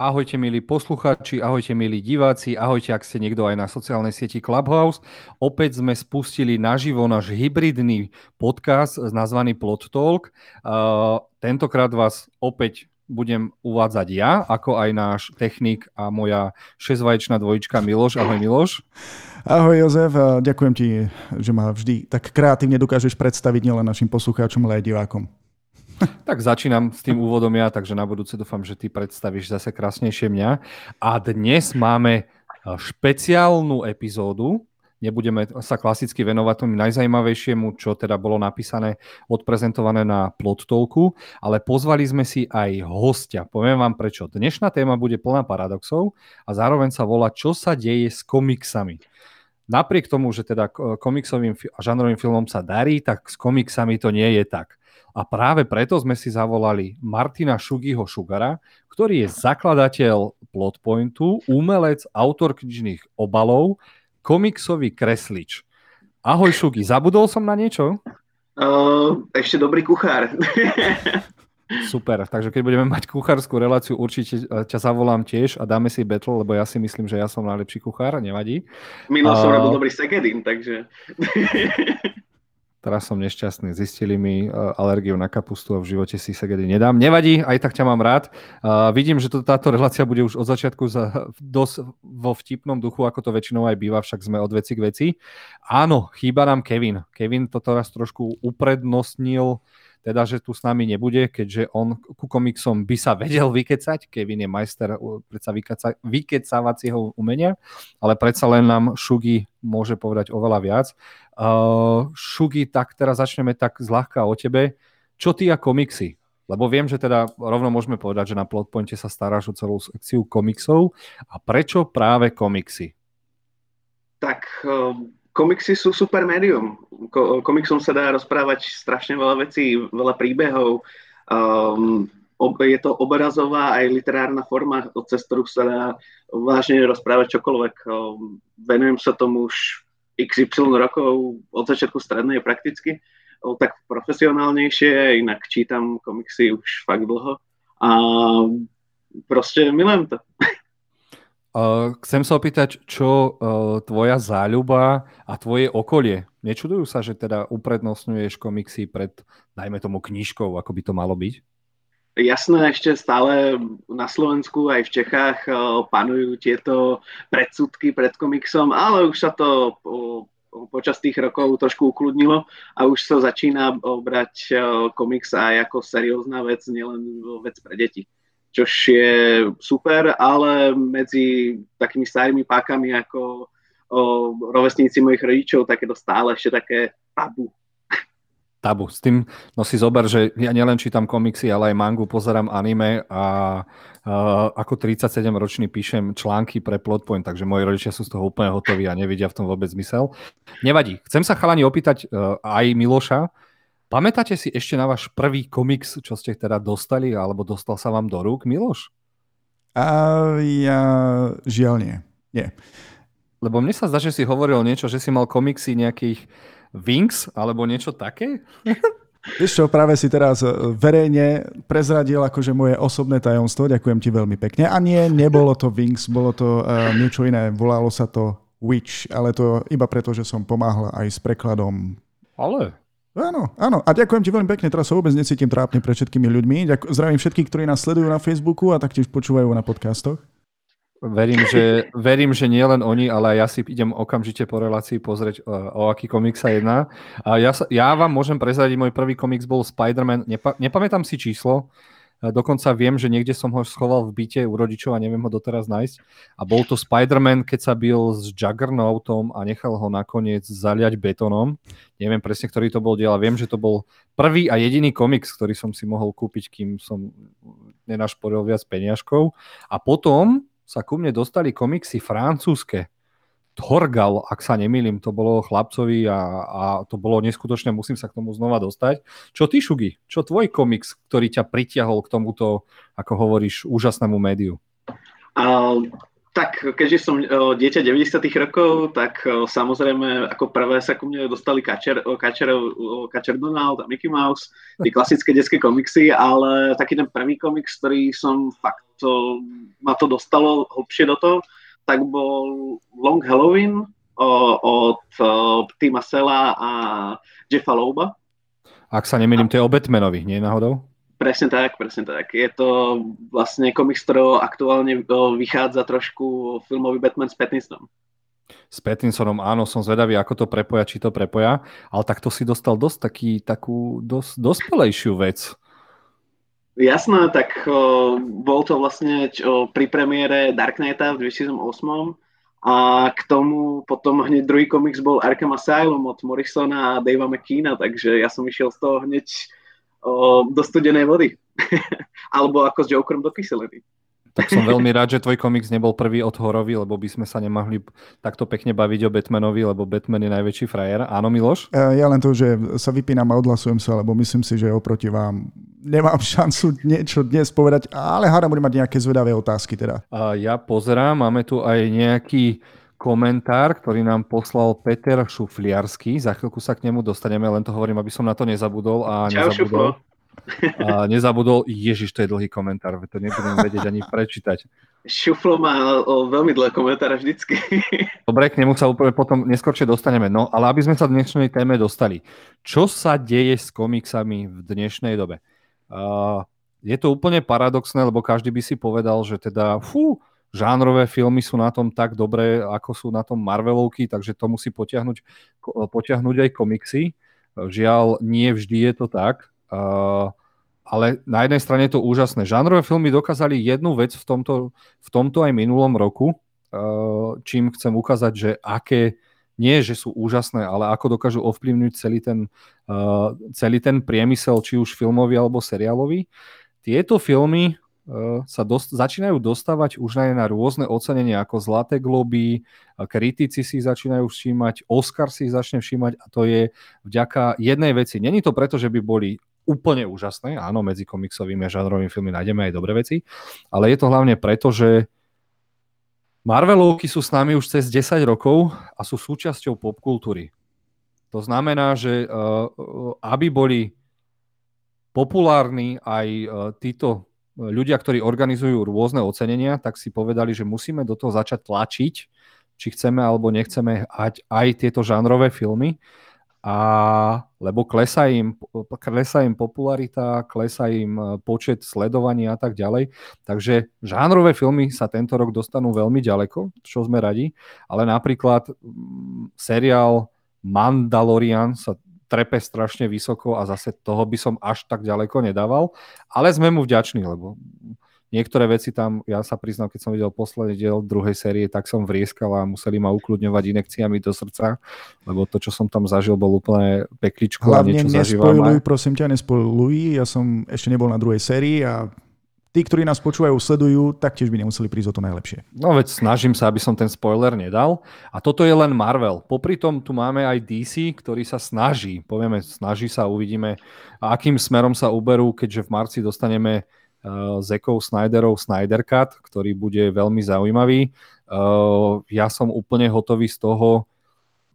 Ahojte milí poslucháči, ahojte milí diváci, ahojte ak ste niekto aj na sociálnej sieti Clubhouse. Opäť sme spustili naživo náš hybridný podcast nazvaný Plot Talk. Uh, tentokrát vás opäť budem uvádzať ja, ako aj náš technik a moja šesťvaječná dvojička Miloš. Ahoj Miloš. Ahoj Jozef, ďakujem ti, že ma vždy tak kreatívne dokážeš predstaviť nielen našim poslucháčom, ale aj divákom. Tak začínam s tým úvodom ja, takže na budúce dúfam, že ty predstavíš zase krásnejšie mňa. A dnes máme e, špeciálnu epizódu, nebudeme sa klasicky venovať tomu najzajímavejšiemu, čo teda bolo napísané, odprezentované na Plot Talku, ale pozvali sme si aj hostia. Poviem vám prečo. Dnešná téma bude plná paradoxov a zároveň sa volá Čo sa deje s komiksami. Napriek tomu, že teda komiksovým a žanrovým filmom sa darí, tak s komiksami to nie je tak. A práve preto sme si zavolali Martina Šugiho Šugara, ktorý je zakladateľ Plotpointu, umelec, autor knižných obalov, komiksový kreslič. Ahoj Šugi, zabudol som na niečo? Uh, ešte dobrý kuchár. Super, takže keď budeme mať kuchárskú reláciu, určite ťa zavolám tiež a dáme si battle, lebo ja si myslím, že ja som najlepší kuchár, nevadí. Minul som robil dobrý segedin, takže... Teraz som nešťastný. Zistili mi uh, alergiu na kapustu a v živote si segedy nedám. Nevadí, aj tak ťa mám rád. Uh, vidím, že to, táto relácia bude už od začiatku za, dosť vo vtipnom duchu, ako to väčšinou aj býva, však sme od veci k veci. Áno, chýba nám Kevin. Kevin to teraz trošku uprednostnil teda, že tu s nami nebude, keďže on ku komiksom by sa vedel vykecať. Kevin je majster predsa vykeca, vykecávacieho umenia, ale predsa len nám Šugi môže povedať oveľa viac. Uh, Šugi, tak teraz začneme tak zľahka o tebe. Čo ty a komiksy? Lebo viem, že teda rovno môžeme povedať, že na Plotpointe sa staráš o celú sekciu komiksov. A prečo práve komiksy? Tak um komiksy sú super médium. Ko, komiksom sa dá rozprávať strašne veľa vecí, veľa príbehov. Um, je to obrazová aj literárna forma, cez ktorú sa dá vážne rozprávať čokoľvek. Um, venujem sa tomu už XY rokov, od začiatku strednej prakticky, o, tak profesionálnejšie, inak čítam komiksy už fakt dlho a proste milujem to. Uh, chcem sa opýtať, čo uh, tvoja záľuba a tvoje okolie, nečudujú sa, že teda uprednostňuješ komiksy pred, dajme tomu, knižkou, ako by to malo byť? Jasné, ešte stále na Slovensku aj v Čechách uh, panujú tieto predsudky pred komiksom, ale už sa to uh, počas tých rokov trošku ukludnilo a už sa začína brať komiks aj ako seriózna vec, nielen vec pre deti čož je super, ale medzi takými starými pákami ako o, rovesníci mojich rodičov, tak je to stále ešte také tabu. Tabu. S tým, no si zober, že ja nielen čítam komiksy, ale aj mangu, pozerám anime a uh, ako 37-ročný píšem články pre Plotpoint, takže moji rodičia sú z toho úplne hotoví a nevidia v tom vôbec zmysel. Nevadí. Chcem sa chalani opýtať uh, aj Miloša, Pamätáte si ešte na váš prvý komiks, čo ste teda dostali, alebo dostal sa vám do rúk, Miloš? A ja žiaľ nie. Nie. Lebo mne sa zdá, že si hovoril niečo, že si mal komiksy nejakých Wings, alebo niečo také? Vieš čo, práve si teraz e, verejne prezradil akože moje osobné tajomstvo, ďakujem ti veľmi pekne. A nie, nebolo to Wings, bolo to uh, niečo iné, volalo sa to Witch, ale to iba preto, že som pomáhal aj s prekladom. Ale Áno, áno. A ďakujem ti veľmi pekne. Teraz sa vôbec necítim trápne pre všetkými ľuďmi. Ďak- zdravím všetkých, ktorí nás sledujú na Facebooku a taktiež počúvajú na podcastoch. Verím, že, verím, že nie len oni, ale aj ja si idem okamžite po relácii pozrieť, o, o aký komik sa jedná. A ja, sa, ja vám môžem prezradiť, môj prvý komiks bol Spider-Man, nepa, nepamätám si číslo, Dokonca viem, že niekde som ho schoval v byte u rodičov a neviem ho doteraz nájsť. A bol to Spider-Man, keď sa bil s Juggernautom a nechal ho nakoniec zaliať betónom. Neviem presne, ktorý to bol diel, ale viem, že to bol prvý a jediný komiks, ktorý som si mohol kúpiť, kým som nenašporil viac peniažkov. A potom sa ku mne dostali komiksy francúzske Horgal, ak sa nemýlim, to bolo chlapcovi a, a to bolo neskutočné, musím sa k tomu znova dostať. Čo ty, Šugi? Čo tvoj komiks, ktorý ťa pritiahol k tomuto, ako hovoríš, úžasnému médiu? Uh, tak keďže som dieťa 90 rokov, tak samozrejme ako prvé sa ku mne dostali Kačer, Kačer, Kačer Donald a Mickey Mouse, tie klasické detské komiksy, ale taký ten prvý komiks, ktorý som fakt, to, ma to dostalo hlbšie do toho, tak bol Long Halloween od Tima Sela a Jeffa Louba. Ak sa nemýlim, to je o Batmanovi, nie náhodou? Presne tak, presne tak. Je to vlastne komik, z ktorého aktuálne vychádza trošku filmový Batman s Pattinsonom. S Pattinsonom, áno, som zvedavý, ako to prepoja, či to prepoja, ale takto si dostal dosť taký, takú dosť dospelejšiu vec. Jasné, tak o, bol to vlastne čo, pri premiére Dark Knighta v 2008 a k tomu potom hneď druhý komiks bol Arkham Asylum od Morrisona a Davea McKeena, takže ja som išiel z toho hneď o, do studenej vody. Alebo ako s Jokerom do kyseliny. Tak som veľmi rád, že tvoj komiks nebol prvý od Horovi, lebo by sme sa nemohli takto pekne baviť o Batmanovi, lebo Batman je najväčší frajer. Áno, Miloš? E, ja len to, že sa vypínam a odhlasujem sa, lebo myslím si, že oproti vám nemám šancu niečo dnes povedať, ale hádam bude mať nejaké zvedavé otázky teda. Ja pozerám, máme tu aj nejaký komentár, ktorý nám poslal Peter Šufliarsky. Za chvíľku sa k nemu dostaneme, len to hovorím, aby som na to nezabudol. A Čau, nezabudol. A nezabudol, ježiš, to je dlhý komentár, to nebudem vedieť ani prečítať. Šuflo má o, veľmi dlhé komentáre vždycky. Dobre, k nemu sa úplne potom neskôršie dostaneme. No, ale aby sme sa v dnešnej téme dostali. Čo sa deje s komiksami v dnešnej dobe? Uh, je to úplne paradoxné, lebo každý by si povedal, že teda, fú, žánrové filmy sú na tom tak dobré, ako sú na tom Marvelovky, takže to musí potiahnuť, potiahnuť aj komiksy. Žiaľ, nie vždy je to tak. Uh, ale na jednej strane je to úžasné. Žánrové filmy dokázali jednu vec v tomto, v tomto aj minulom roku, uh, čím chcem ukázať, že aké, nie že sú úžasné, ale ako dokážu ovplyvniť celý ten, uh, celý ten priemysel, či už filmový alebo seriálový. Tieto filmy Eh, sa dost, začínajú dostávať už aj na rôzne ocenenia ako Zlaté globy, kritici si začínajú všímať, Oscar si začne všímať a to je vďaka jednej veci. Není to preto, že by boli úplne úžasné, áno, medzi komiksovými a žánrovými filmy nájdeme aj dobré veci, ale je to hlavne preto, že Marvelovky sú s nami už cez 10 rokov a sú súčasťou popkultúry. To znamená, že uh, aby boli populárni aj uh, títo ľudia, ktorí organizujú rôzne ocenenia, tak si povedali, že musíme do toho začať tlačiť, či chceme alebo nechceme hať aj tieto žánrové filmy, a, lebo klesá im, klesá im popularita, klesá im e, počet sledovaní a tak ďalej. Takže žánrové filmy sa tento rok dostanú veľmi ďaleko, čo sme radi, ale napríklad mm, seriál Mandalorian sa trepe strašne vysoko a zase toho by som až tak ďaleko nedával, ale sme mu vďační, lebo niektoré veci tam, ja sa priznám, keď som videl posledný diel druhej série, tak som vrieskal a museli ma ukludňovať inekciami do srdca, lebo to, čo som tam zažil, bol úplne pekličko Hlavne a niečo zažívam. prosím ťa, nespojluj, ja som ešte nebol na druhej sérii a tí, ktorí nás počúvajú, sledujú, taktiež by nemuseli prísť o to najlepšie. No veď snažím sa, aby som ten spoiler nedal. A toto je len Marvel. Popri tom tu máme aj DC, ktorý sa snaží, povieme, snaží sa, uvidíme, akým smerom sa uberú, keďže v marci dostaneme Zekov Snyderov Snyder Cut, ktorý bude veľmi zaujímavý. Uh, ja som úplne hotový z toho,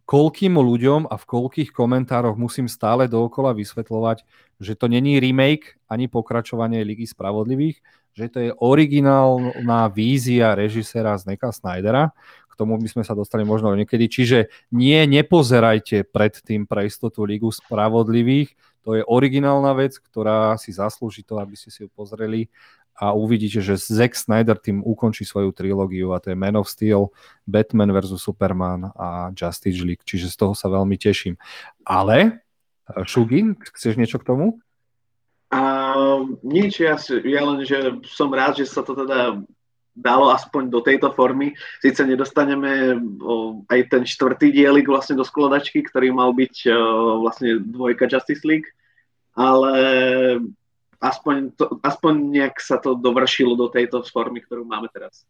koľkým ľuďom a v koľkých komentároch musím stále dookola vysvetľovať, že to není remake ani pokračovanie Ligy spravodlivých, že to je originálna vízia režiséra Zneka Snydera. Tomu by sme sa dostali možno niekedy. Čiže nie, nepozerajte predtým pre istotu Ligu spravodlivých. To je originálna vec, ktorá si zaslúži to, aby ste si ju pozreli a uvidíte, že Zack Snyder tým ukončí svoju trilógiu a to je Man of Steel, Batman vs. Superman a Justice League, čiže z toho sa veľmi teším. Ale, Šugin, eh, chceš niečo k tomu? Uh, nič, ja, ja len, že som rád, že sa to teda dalo aspoň do tejto formy. Sice nedostaneme aj ten štvrtý dielik vlastne do skladačky, ktorý mal byť vlastne dvojka Justice League, ale aspoň, to, aspoň nejak sa to dovršilo do tejto formy, ktorú máme teraz.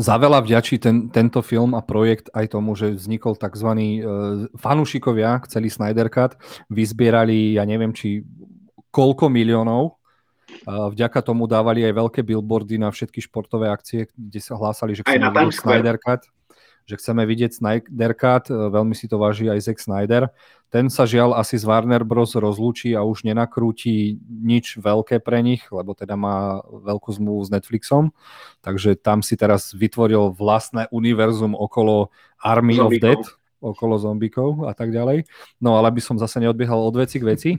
Za veľa vďačí ten, tento film a projekt aj tomu, že vznikol tzv. Uh, fanúšikovia, celý Snyder Cut, vyzbierali, ja neviem, či koľko miliónov Vďaka tomu dávali aj veľké billboardy na všetky športové akcie, kde sa hlásali, že chceme vidieť Snyder Cut že chceme vidieť Snyder Cut, veľmi si to váži aj Zack Snyder. Ten sa žiaľ asi z Warner Bros. rozlúči a už nenakrúti nič veľké pre nich, lebo teda má veľkú zmluvu s Netflixom, takže tam si teraz vytvoril vlastné univerzum okolo Army Zombikov. of Dead, okolo zombikov a tak ďalej. No ale by som zase neodbiehal od veci k veci.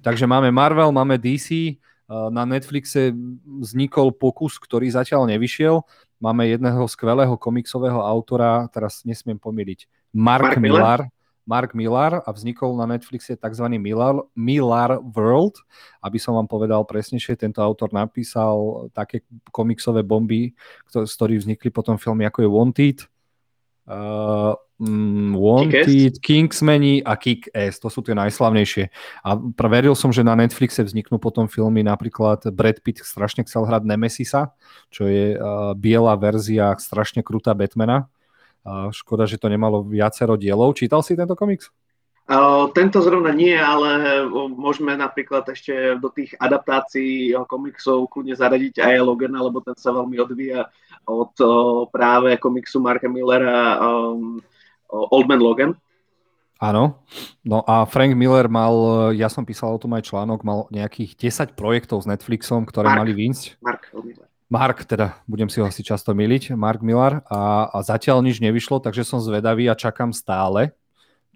Takže máme Marvel, máme DC, na Netflixe vznikol pokus, ktorý zatiaľ nevyšiel. Máme jedného skvelého komiksového autora, teraz nesmiem pomýliť, Mark, Mark Millar. Mark Millar a vznikol na Netflixe tzv. Millar, Millar World. Aby som vám povedal presnejšie, tento autor napísal také komiksové bomby, z ktorých vznikli potom filmy ako je Wanted, uh, Wanted, Kingsmeni a Kick-Ass, to sú tie najslavnejšie. A veril som, že na Netflixe vzniknú potom filmy, napríklad Brad Pitt strašne chcel hrať Nemesisa, čo je uh, biela verzia strašne krutá Batmana. Uh, škoda, že to nemalo viacero dielov. Čítal si tento komiks? Uh, tento zrovna nie, ale môžeme napríklad ešte do tých adaptácií komiksov kľudne zaradiť aj Logana, lebo ten sa veľmi odvíja od uh, práve komiksu Marka Millera um, Old Man Logan. Áno, no a Frank Miller mal, ja som písal o tom aj článok, mal nejakých 10 projektov s Netflixom, ktoré Mark, mali výjsť. Mark Miller. Mark, teda budem si ho asi často miliť, Mark Miller a, a zatiaľ nič nevyšlo, takže som zvedavý a čakám stále,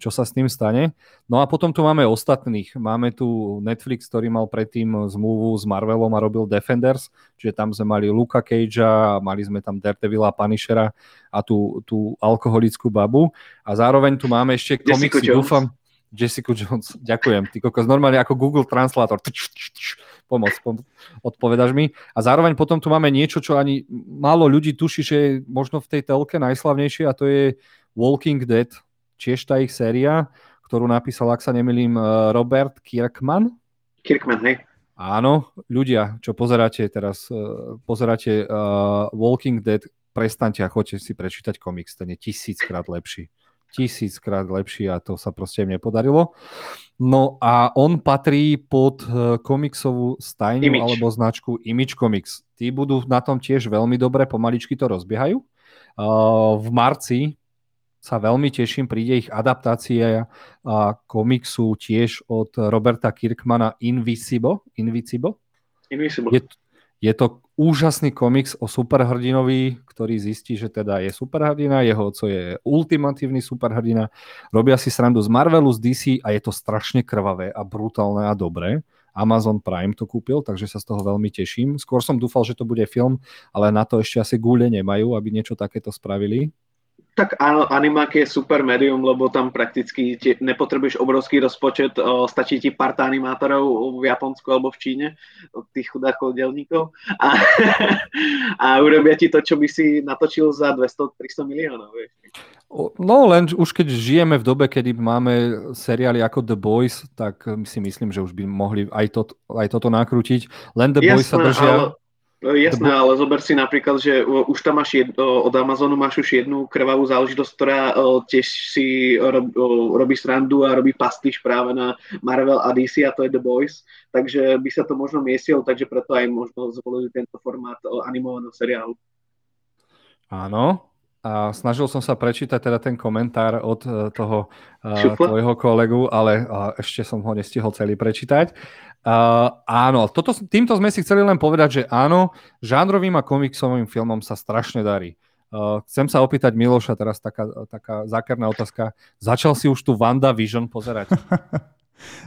čo sa s tým stane. No a potom tu máme ostatných. Máme tu Netflix, ktorý mal predtým zmluvu s Marvelom a robil Defenders, čiže tam sme mali Luka Cagea, mali sme tam Daredevila, Punishera a tú, tú alkoholickú babu. A zároveň tu máme ešte komiksy, dúfam, Jessica Jones, ďakujem. Ty kokos, normálne ako Google Translator. Pomoc, pom- odpovedaš mi. A zároveň potom tu máme niečo, čo ani málo ľudí tuší, že je možno v tej telke najslavnejšie a to je Walking Dead tiež tá ich séria, ktorú napísal, ak sa nemilím, eh, Robert Kirkman. Kirkman, hej. Áno, ľudia, čo pozeráte teraz, eh, pozeráte uh, Walking Dead, prestaňte a choďte si prečítať komiks, ten je tisíckrát lepší. Tisíckrát lepší a to sa proste im nepodarilo. No a on patrí pod komiksovú stajňu Image. alebo značku Image Comics. Tí budú na tom tiež veľmi dobre, pomaličky to rozbiehajú. Uh, v marci sa veľmi teším, príde ich adaptácia a komiksu tiež od Roberta Kirkmana Invisible. Invisible. Invisible. Je, je to úžasný komiks o superhrdinovi, ktorý zistí, že teda je superhrdina, jeho oco je ultimatívny superhrdina, robia si srandu z Marvelu, z DC a je to strašne krvavé a brutálne a dobré. Amazon Prime to kúpil, takže sa z toho veľmi teším. Skôr som dúfal, že to bude film, ale na to ešte asi gúle nemajú, aby niečo takéto spravili. Tak áno, animák je super médium, lebo tam prakticky tie, nepotrebuješ obrovský rozpočet, o, stačí ti pár animátorov v Japonsku alebo v Číne, tých chudákov delníkov a, a urobia ti to, čo by si natočil za 200-300 miliónov. Vieš. No len už keď žijeme v dobe, kedy máme seriály ako The Boys, tak si myslím, že už by mohli aj, to, aj toto nakrútiť. Len The Jasné, Boys sa držia... Ale Jasné, ale zober si napríklad, že už tam máš jed, od Amazonu máš už jednu krvavú záležitosť, ktorá tiež si rob, robí srandu a robí pastiš práve na Marvel a DC a to je The Boys, takže by sa to možno miesilo, takže preto aj možno zvolili tento formát animovaného seriálu. Áno, a snažil som sa prečítať teda ten komentár od e, toho uh, tvojho kolegu, ale ešte som ho nestihol celý prečítať. Uh, áno, toto, týmto sme si chceli len povedať, že áno, žánrovým a komiksovým filmom sa strašne darí. Uh, chcem sa opýtať Miloša teraz taká, taká zákerná otázka. Začal si už tu Vision pozerať?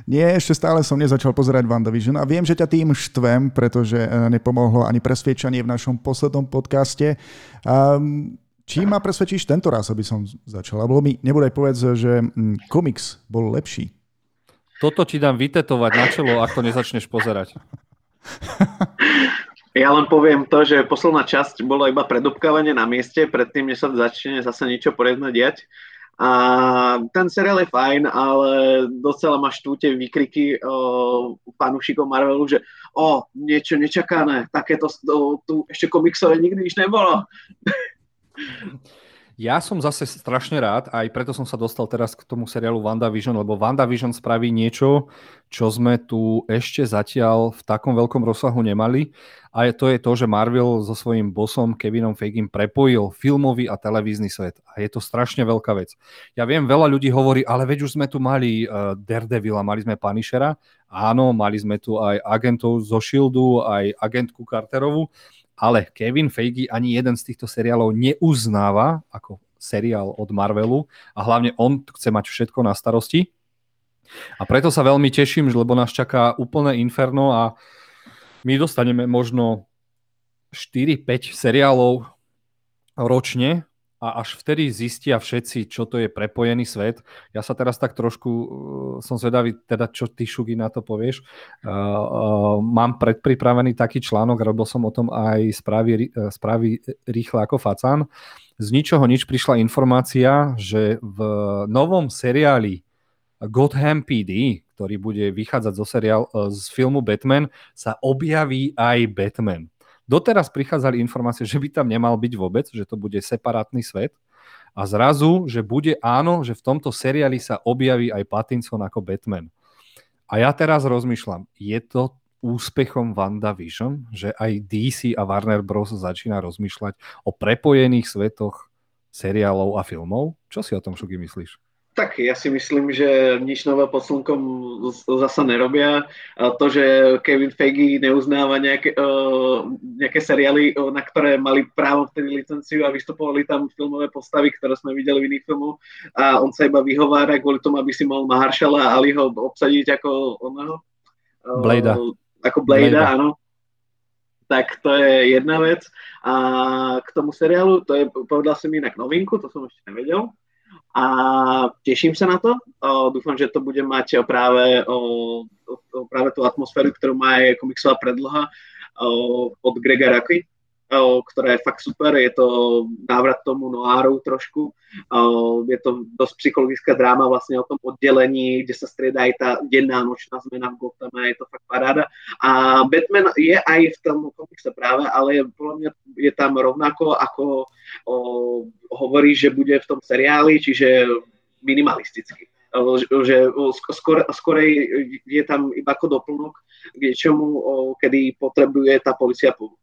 Nie, ešte stále som nezačal pozerať WandaVision a viem, že ťa tým štvem, pretože e, nepomohlo ani presviečanie v našom poslednom podcaste. Um, čím ma presvedčíš tento raz, aby som začal? Lebo mi nebudaj povedz, že mm, komiks bol lepší. Toto ti dám vytetovať na čelo, ak to nezačneš pozerať. Ja len poviem to, že posledná časť bola iba predobkávanie na mieste, predtým, než sa začne zase niečo poriadne diať. A ten seriál je fajn, ale docela máš tu tie výkriky o, fanúšikov Marvelu, že o, niečo nečakané, takéto tu ešte komiksové nikdy nič nebolo. Ja som zase strašne rád, aj preto som sa dostal teraz k tomu seriálu WandaVision, lebo WandaVision spraví niečo, čo sme tu ešte zatiaľ v takom veľkom rozsahu nemali. A to je to, že Marvel so svojím bosom Kevinom Feigin prepojil filmový a televízny svet. A je to strašne veľká vec. Ja viem, veľa ľudí hovorí, ale veď už sme tu mali uh, Daredevila, mali sme Punishera. Áno, mali sme tu aj agentov zo Shieldu, aj agentku Carterovu ale Kevin Feige ani jeden z týchto seriálov neuznáva ako seriál od Marvelu a hlavne on chce mať všetko na starosti. A preto sa veľmi teším, lebo nás čaká úplné inferno a my dostaneme možno 4-5 seriálov ročne a až vtedy zistia všetci, čo to je prepojený svet. Ja sa teraz tak trošku, uh, som zvedavý, teda čo ty, Šugi, na to povieš. Uh, uh, mám predpripravený taký článok, robil som o tom aj správy, správy rýchle ako facán. Z ničoho nič prišla informácia, že v novom seriáli Gotham PD, ktorý bude vychádzať zo seriál, z filmu Batman, sa objaví aj Batman. Doteraz prichádzali informácie, že by tam nemal byť vôbec, že to bude separátny svet. A zrazu, že bude áno, že v tomto seriáli sa objaví aj Pattinson ako Batman. A ja teraz rozmýšľam, je to úspechom WandaVision, že aj DC a Warner Bros. začína rozmýšľať o prepojených svetoch seriálov a filmov? Čo si o tom, Šuky, myslíš? Tak ja si myslím, že nič nové pod slnkom zasa nerobia. A to, že Kevin Feige neuznáva nejaké, uh, nejaké seriály, na ktoré mali právo vtedy licenciu a vystupovali tam filmové postavy, ktoré sme videli v iných filmoch a on sa iba vyhovára kvôli tomu, aby si mohol Maharšala a Aliho obsadiť ako oného. Uh, Blada. Ako Blada, áno. Tak to je jedna vec. A k tomu seriálu, to je, povedal som inak novinku, to som ešte nevedel a teším sa na to. Dúfam, že to bude mať práve, práve tú atmosféru, ktorú má aj komiksová predloha od Grega Raky, ktorá je fakt super, je to návrat tomu noáru trošku, je to dosť psychologická dráma vlastne o tom oddelení, kde sa strieda aj tá denná nočná zmena v Gothame, je to fakt paráda. A Batman je aj v tom komikse práve, ale podľa mňa je tam rovnako ako hovorí, že bude v tom seriáli, čiže minimalisticky že skorej je tam iba ako doplnok k niečomu, kedy potrebuje tá policia pomoc.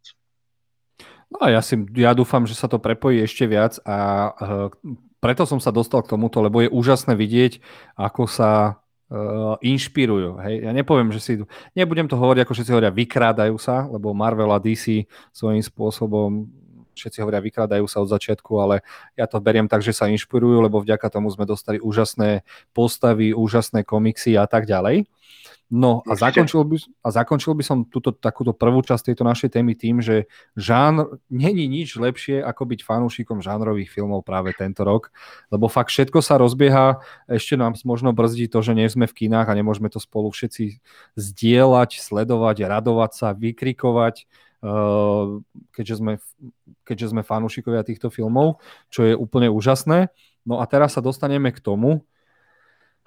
No a ja, si, ja dúfam, že sa to prepojí ešte viac a uh, preto som sa dostal k tomuto, lebo je úžasné vidieť, ako sa uh, inšpirujú. Hej? Ja nepoviem, že si... Nebudem to hovoriť, ako všetci hovoria, vykrádajú sa, lebo Marvel a DC svojím spôsobom všetci hovoria, vykrádajú sa od začiatku, ale ja to beriem tak, že sa inšpirujú, lebo vďaka tomu sme dostali úžasné postavy, úžasné komiksy a tak ďalej. No a zakončil, by, a zakončil by som túto takúto prvú časť tejto našej témy tým, že žánr není nič lepšie ako byť fanúšikom žánrových filmov práve tento rok, lebo fakt všetko sa rozbieha, ešte nám možno brzdí to, že nie sme v kinách a nemôžeme to spolu všetci zdieľať, sledovať, radovať sa, vykrikovať, eh, keďže sme, keďže sme fanúšikovia týchto filmov, čo je úplne úžasné. No a teraz sa dostaneme k tomu,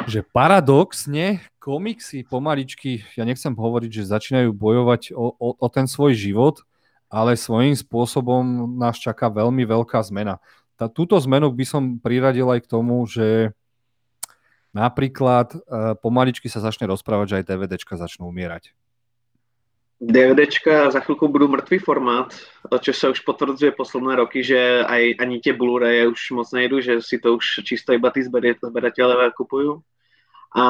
že paradoxne komiksy pomaličky, ja nechcem hovoriť, že začínajú bojovať o, o, o ten svoj život, ale svojím spôsobom nás čaká veľmi veľká zmena. Tá, túto zmenu by som priradil aj k tomu, že napríklad e, pomaličky sa začne rozprávať, že aj DVDčka začnú umierať. DVDčka za chvíľku budú mŕtvý formát, čo sa už potvrdzuje posledné roky, že aj ani tie Blu-ray už moc nejdu, že si to už čisto iba tí zberateľe kupujú. A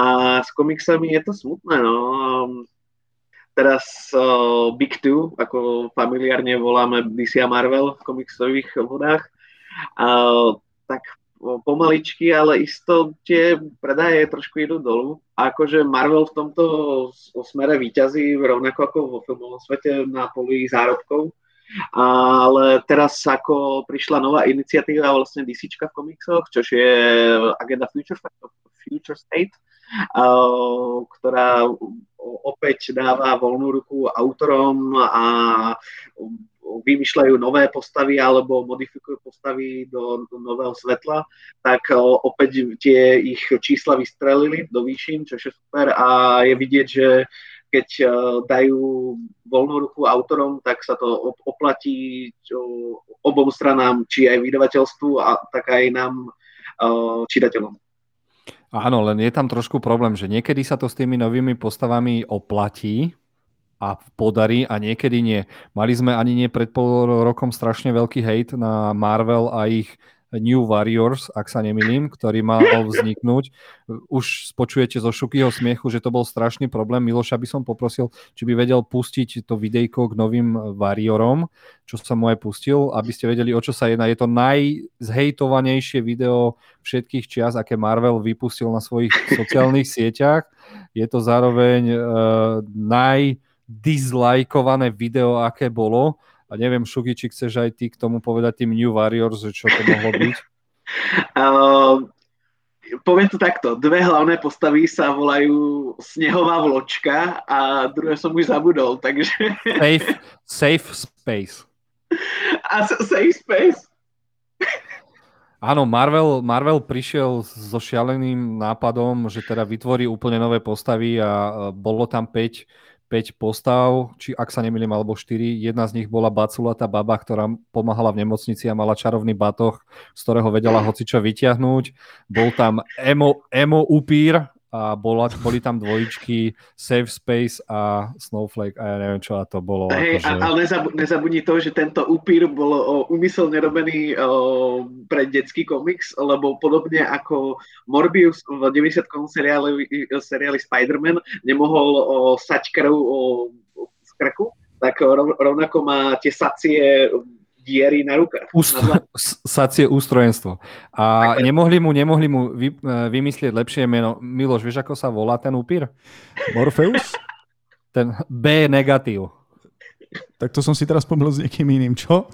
s komiksami je to smutné, no. Teraz uh, Big Two, ako familiárne voláme DC a Marvel v komiksových vodách, uh, tak pomaličky, ale isto tie predaje trošku idú dolu. A akože Marvel v tomto smere výťazí rovnako ako vo filmovom svete na poli zárobkov. Ale teraz ako prišla nová iniciatíva vlastne DC v komiksoch, čo je agenda Future, Future State, ktorá opäť dáva voľnú ruku autorom a vymýšľajú nové postavy alebo modifikujú postavy do, nového svetla, tak opäť tie ich čísla vystrelili do výšin, čo je super a je vidieť, že keď dajú voľnú ruku autorom, tak sa to oplatí obom stranám, či aj vydavateľstvu, a tak aj nám, čitateľom. Áno, len je tam trošku problém, že niekedy sa to s tými novými postavami oplatí, a podarí a niekedy nie. Mali sme ani nie pred pol rokom strašne veľký hate na Marvel a ich New Warriors, ak sa nemýlim, ktorý mal vzniknúť. Už spočujete zo Šukyho smiechu, že to bol strašný problém. Miloša by som poprosil, či by vedel pustiť to videjko k novým Warriorom, čo sa mu pustil, aby ste vedeli, o čo sa jedná. Je to najzhejtovanejšie video všetkých čias, aké Marvel vypustil na svojich sociálnych sieťach. Je to zároveň uh, najdizlajkované video, aké bolo a neviem, Šugi, či chceš aj ty k tomu povedať tým New Warriors, že čo to mohlo byť? Uh, poviem to takto. Dve hlavné postavy sa volajú Snehová vločka a druhé som už zabudol, takže... Safe, safe Space. A Safe Space. Áno, Marvel, Marvel prišiel so šialeným nápadom, že teda vytvorí úplne nové postavy a bolo tam 5 5 postav, či ak sa nemýlim, alebo 4. Jedna z nich bola Baculata baba, ktorá pomáhala v nemocnici a mala čarovný batoh, z ktorého vedela hocičo vyťahnuť. Bol tam emo, emo upír, a bola, boli tam dvojičky Safe Space a Snowflake a ja neviem, čo to bolo. Hey, akože... Ale nezabudni, nezabudni to, že tento upír bol o, umyselne robený o, pre detský komiks, lebo podobne ako Morbius v 90. seriáli, seriáli Spider-Man nemohol o, sať krv o, z krku, tak rovnako má tie sacie diery na rukách. Úst- na sacie ústrojenstvo. A tak, nemohli mu, nemohli mu vy, e, vymyslieť lepšie meno. Miloš, vieš, ako sa volá ten upír? Morpheus? Ten B negatív. Tak to som si teraz pomýlil s niekým iným, čo?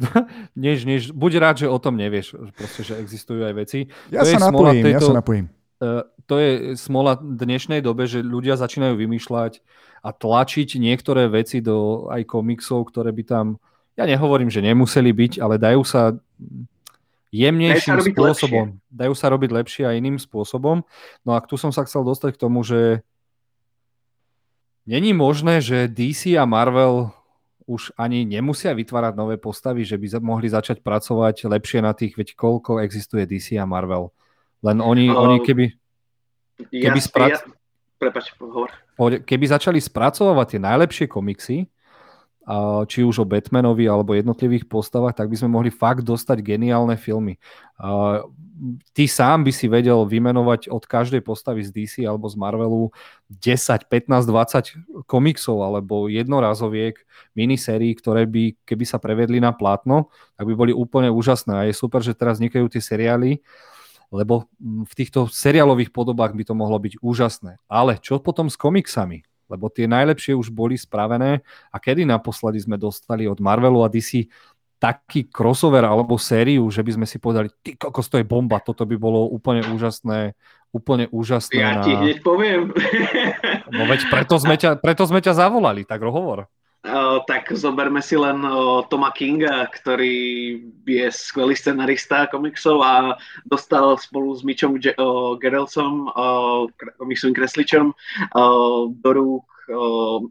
než, než, buď rád, že o tom nevieš, proste, že existujú aj veci. Ja to sa napojím, tejto, ja sa napojím. Uh, to je smola dnešnej dobe, že ľudia začínajú vymýšľať a tlačiť niektoré veci do aj komiksov, ktoré by tam ja nehovorím, že nemuseli byť, ale dajú sa jemnejším dajú sa spôsobom. Lepšie. Dajú sa robiť lepšie a iným spôsobom. No a tu som sa chcel dostať k tomu, že není možné, že DC a Marvel už ani nemusia vytvárať nové postavy, že by mohli začať pracovať lepšie na tých, veď koľko existuje DC a Marvel. Len oni, uh, oni keby, keby, ja, sprac... ja, prepač, hovor. keby začali spracovať tie najlepšie komiksy, či už o Batmanovi alebo jednotlivých postavách, tak by sme mohli fakt dostať geniálne filmy. Ty sám by si vedel vymenovať od každej postavy z DC alebo z Marvelu 10, 15, 20 komiksov alebo jednorazoviek, minisérií, ktoré by, keby sa prevedli na plátno, tak by boli úplne úžasné. A je super, že teraz vznikajú tie seriály, lebo v týchto seriálových podobách by to mohlo byť úžasné. Ale čo potom s komiksami? Lebo tie najlepšie už boli spravené a kedy naposledy sme dostali od Marvelu a DC taký crossover alebo sériu, že by sme si povedali, ty kokos, to je bomba, toto by bolo úplne úžasné, úplne úžasné. Ja na... ti hneď poviem. No veď preto sme ťa, preto sme ťa zavolali, tak hovor. Uh, tak zoberme si len uh, Toma Kinga, ktorý je skvelý scenarista komiksov a dostal spolu s Mitchom uh, Gerelsom, komiksovým kresličom, do rúk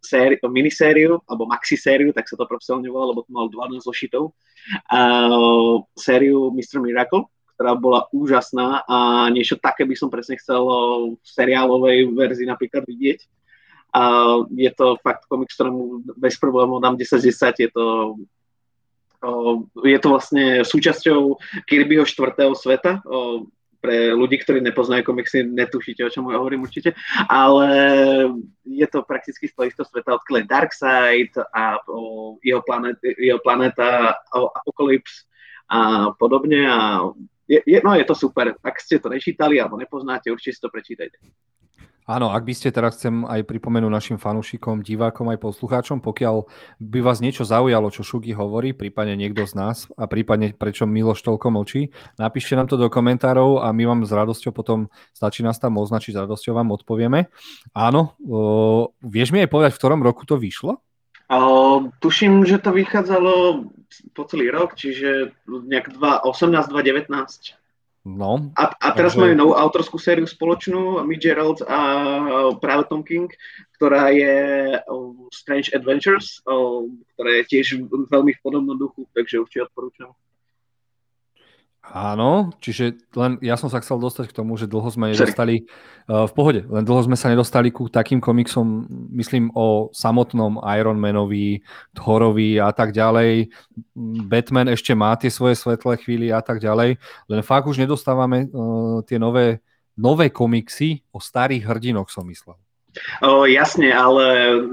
séri- minisériu, alebo maxisériu, tak sa to profesionálne volá, lebo to mal 12 zošitov, uh, sériu Mr. Miracle, ktorá bola úžasná a niečo také by som presne chcel v seriálovej verzii napríklad vidieť a je to fakt komiks, ktorému bez problémov dám 10-10, je to je to vlastne súčasťou Kirbyho štvrtého sveta, pre ľudí, ktorí nepoznajú komiksy, netušíte, o čom hovorím určite, ale je to prakticky z toho istého sveta, odkiaľ je Darkseid a jeho, planet, jeho planéta Apocalypse a podobne a je, je, no je to super. Ak ste to nečítali alebo nepoznáte, určite si to prečítajte. Áno, ak by ste teraz chcem aj pripomenúť našim fanúšikom, divákom aj poslucháčom, pokiaľ by vás niečo zaujalo, čo Šugi hovorí, prípadne niekto z nás a prípadne prečo Miloš toľko mlčí, napíšte nám to do komentárov a my vám s radosťou potom, stačí nás tam označiť, s radosťou vám odpovieme. Áno, o, vieš mi aj povedať, v ktorom roku to vyšlo? O, tuším, že to vychádzalo po celý rok, čiže nejak 2018-2019. No. A, a teraz takže... majú novú autorskú sériu spoločnú, Mi Gerald a práve Tom King, ktorá je Strange Adventures, ktorá je tiež veľmi v podobnom duchu, takže určite odporúčam. Áno, čiže len ja som sa chcel dostať k tomu, že dlho sme nedostali, uh, v pohode, len dlho sme sa nedostali ku takým komiksom, myslím o samotnom Ironmanovi, Thorovi a tak ďalej. Batman ešte má tie svoje svetlé chvíli a tak ďalej, len fakt už nedostávame uh, tie nové, nové komiksy o starých hrdinoch, som myslel. O, jasne, ale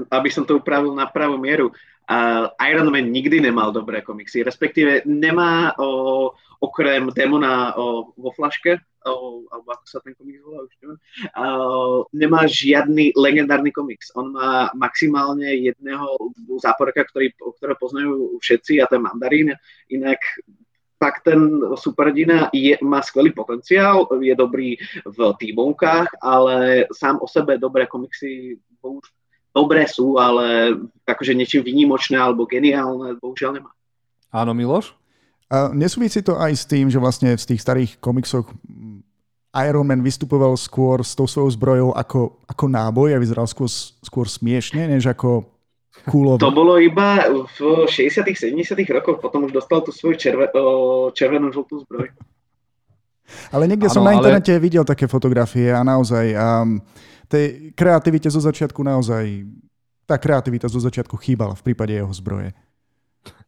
aby som to upravil na pravú mieru, uh, Iron Man nikdy nemal dobré komiksy, respektíve nemá o, okrem Demona o, vo flaške, o, alebo ako sa ten komiks volá, už neviem, uh, nemá žiadny legendárny komiks. On má maximálne jedného záporka, ktorý, ktorého poznajú všetci a to je Mandarín. Inak tak ten superdina je, má skvelý potenciál, je dobrý v týmovkách, ale sám o sebe dobré komiksy dobré sú, ale akože niečím výnimočné alebo geniálne bohužiaľ nemá. Áno, Miloš? A nesúvisí to aj s tým, že vlastne v tých starých komiksoch Iron Man vystupoval skôr s tou svojou zbrojou ako, ako náboj a vyzeral skôr, skôr smiešne, než ako kúlový. To bolo iba v 60 70 rokoch, potom už dostal tú svoju červe, červenú žltú zbroj. Ale niekde ano, som na internete ale... videl také fotografie a naozaj um, tej kreativite zo začiatku naozaj tá kreativita zo začiatku chýbala v prípade jeho zbroje.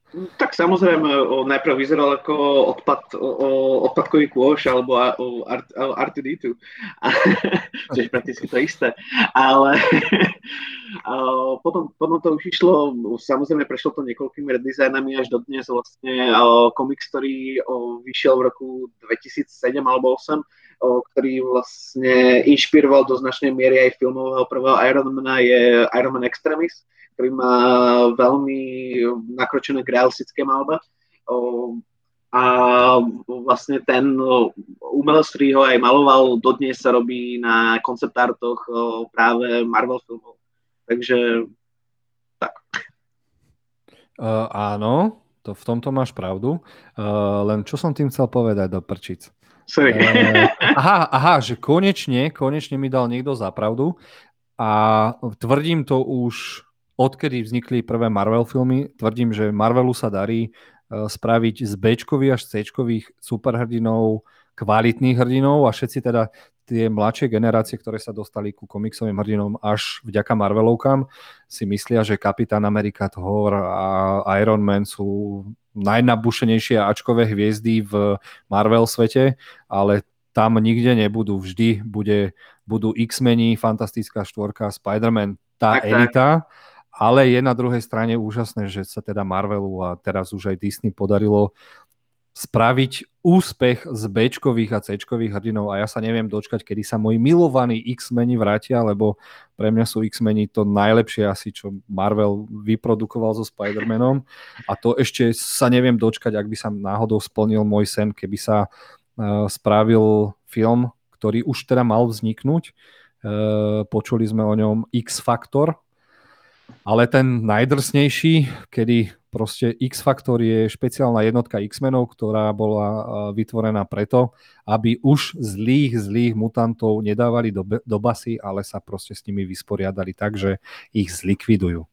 Tak samozrejme, najprv vyzeral ako odpad, o, odpadkový kôš alebo art, R2D2. Čiže prakticky to isté. Ale a potom, potom to už išlo, samozrejme prešlo to niekoľkými redesignami až do dnes vlastne komiks, ktorý vyšiel v roku 2007 alebo 2008, o, ktorý vlastne inšpiroval do značnej miery aj filmového prvého Ironmana je Iron Man Extremis ktorý má veľmi nakročené k realistické malbe. A vlastne ten umelec, ktorý ho aj maloval, dodnes sa robí na koncept artoch práve Marvel filmov. Takže tak. Uh, áno, to v tomto máš pravdu. Uh, len čo som tým chcel povedať do prčic? Sorry. Uh, aha, aha, že konečne, konečne mi dal niekto za pravdu a tvrdím to už odkedy vznikli prvé Marvel filmy, tvrdím, že Marvelu sa darí e, spraviť z b až c superhrdinov kvalitných hrdinov a všetci teda tie mladšie generácie, ktoré sa dostali ku komiksovým hrdinom až vďaka Marvelovkám, si myslia, že Kapitán Amerika, Thor a Iron Man sú najnabušenejšie Ačkové hviezdy v Marvel svete, ale tam nikde nebudú. Vždy bude, budú X-meni, Fantastická štvorka, Spider-Man, tá tak, elita. Tak ale je na druhej strane úžasné, že sa teda Marvelu a teraz už aj Disney podarilo spraviť úspech z b a c hrdinov. A ja sa neviem dočkať, kedy sa moji milovaní X-meni vrátia, lebo pre mňa sú X-meni to najlepšie asi, čo Marvel vyprodukoval so Spider-Manom. A to ešte sa neviem dočkať, ak by sa náhodou splnil môj sen, keby sa uh, spravil film, ktorý už teda mal vzniknúť. Uh, počuli sme o ňom X-Factor, ale ten najdrsnejší, kedy proste X-Factor je špeciálna jednotka X-menov, ktorá bola vytvorená preto, aby už zlých, zlých mutantov nedávali do, do basy, ale sa proste s nimi vysporiadali tak, že ich zlikvidujú.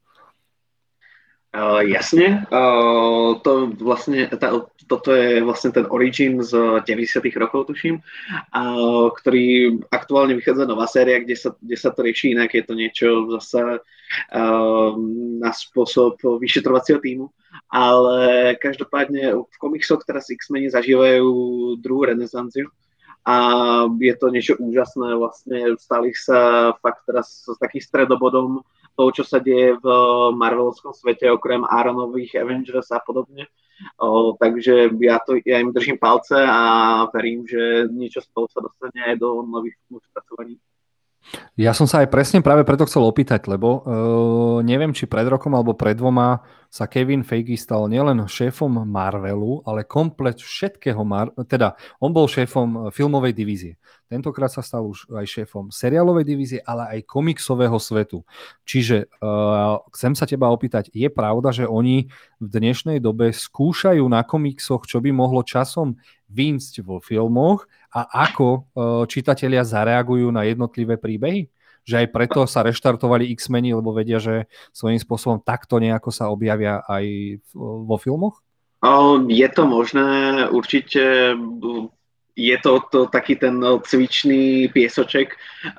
Uh, jasne, uh, to vlastne, tá, toto je vlastne ten origin z 90 rokov, tuším, uh, ktorý aktuálne vychádza nová séria, kde sa, kde sa to rieši inak, je to niečo zase uh, na spôsob vyšetrovacieho týmu, ale každopádne v komiksoch teraz X-meni zažívajú druhú renesanciu a je to niečo úžasné, vlastne stali sa fakt teraz s takým stredobodom toho, čo sa deje v Marvelovskom svete, okrem Aaronových Avengers a podobne. O, takže ja, to, ja im držím palce a verím, že niečo z toho sa dostane aj do nových spracovaní. Ja som sa aj presne práve preto chcel opýtať, lebo uh, neviem, či pred rokom alebo pred dvoma sa Kevin Feige stal nielen šéfom Marvelu, ale komplet všetkého, Mar- teda on bol šéfom filmovej divízie. Tentokrát sa stal už aj šéfom seriálovej divízie, ale aj komiksového svetu. Čiže uh, chcem sa teba opýtať, je pravda, že oni v dnešnej dobe skúšajú na komiksoch, čo by mohlo časom výjsť vo filmoch a ako uh, čitatelia zareagujú na jednotlivé príbehy? Že aj preto sa reštartovali X-meni, lebo vedia, že svojím spôsobom takto nejako sa objavia aj vo filmoch? Je to možné, určite je to, to taký ten cvičný piesoček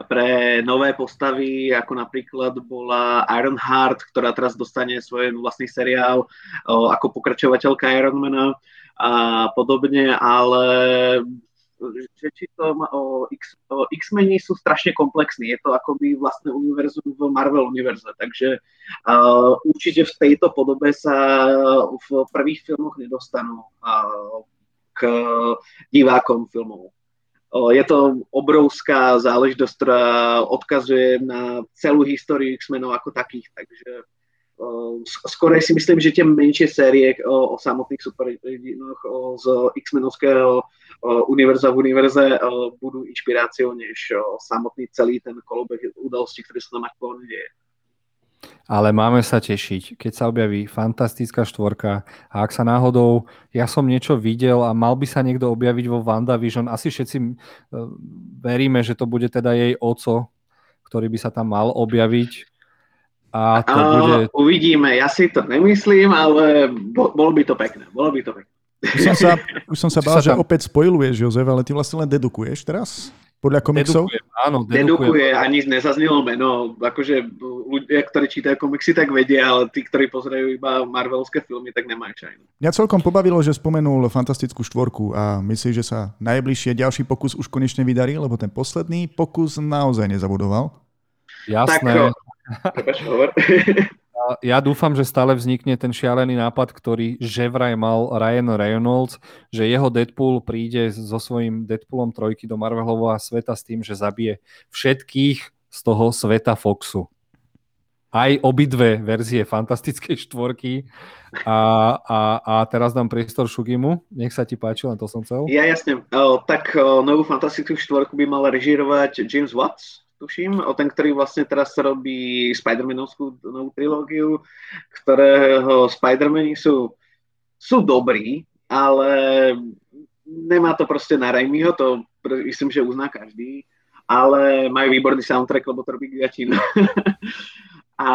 pre nové postavy, ako napríklad bola Ironheart, ktorá teraz dostane svoj vlastný seriál ako pokračovateľka Ironmana a podobne, ale že či to o, X, o X-meni sú strašne komplexní. Je to akoby vlastné univerzum v Marvel univerze, takže uh, určite v tejto podobe sa v prvých filmoch nedostanú uh, k divákom filmov. Je to obrovská záležitosť, ktorá odkazuje na celú históriu X-menov ako takých, takže skôr si myslím, že tie menšie série o, o samotných superhrdinoch z X-menovského univerza v univerze budú inšpiráciou než samotný celý ten kolobeh udalostí, ktoré sa tam aktuálne deje. Ale máme sa tešiť, keď sa objaví fantastická štvorka a ak sa náhodou, ja som niečo videl a mal by sa niekto objaviť vo WandaVision, asi všetci veríme, že to bude teda jej oco, ktorý by sa tam mal objaviť. A to a, bude... Uvidíme, ja si to nemyslím, ale bolo by to pekné, bolo by to pekné. Už som sa, už som sa bál, že tam... opäť spojiluješ, Jozef, ale ty vlastne len dedukuješ teraz? Podľa komiksov? Dedukuje, áno, dedukuje. dedukuje ani nezaznelo meno. Akože ľudia, ktorí čítajú komiksy, tak vedia, ale tí, ktorí pozerajú iba Marvelské filmy, tak nemajú čajno. Mňa celkom pobavilo, že spomenul fantastickú štvorku a myslíš, že sa najbližšie ďalší pokus už konečne vydarí, lebo ten posledný pokus naozaj nezabudoval? Jasné. Tak, ja dúfam, že stále vznikne ten šialený nápad, ktorý že vraj mal Ryan Reynolds, že jeho Deadpool príde so svojím Deadpoolom trojky do Marvelového sveta s tým, že zabije všetkých z toho sveta Foxu. Aj obidve verzie fantastickej štvorky a, a, a teraz dám priestor Šugimu. Nech sa ti páči, len to som chcel. Ja jasne. O, tak o, novú fantastickú štvorku by mal režírovať James Watts, tuším, o ten, ktorý vlastne teraz robí Spider-Manovskú novú trilógiu, ktorého Spider-Mani sú, sú dobrí, ale nemá to proste na Raimiho, to myslím, že uzná každý, ale majú výborný soundtrack, lebo to robí Giatin. a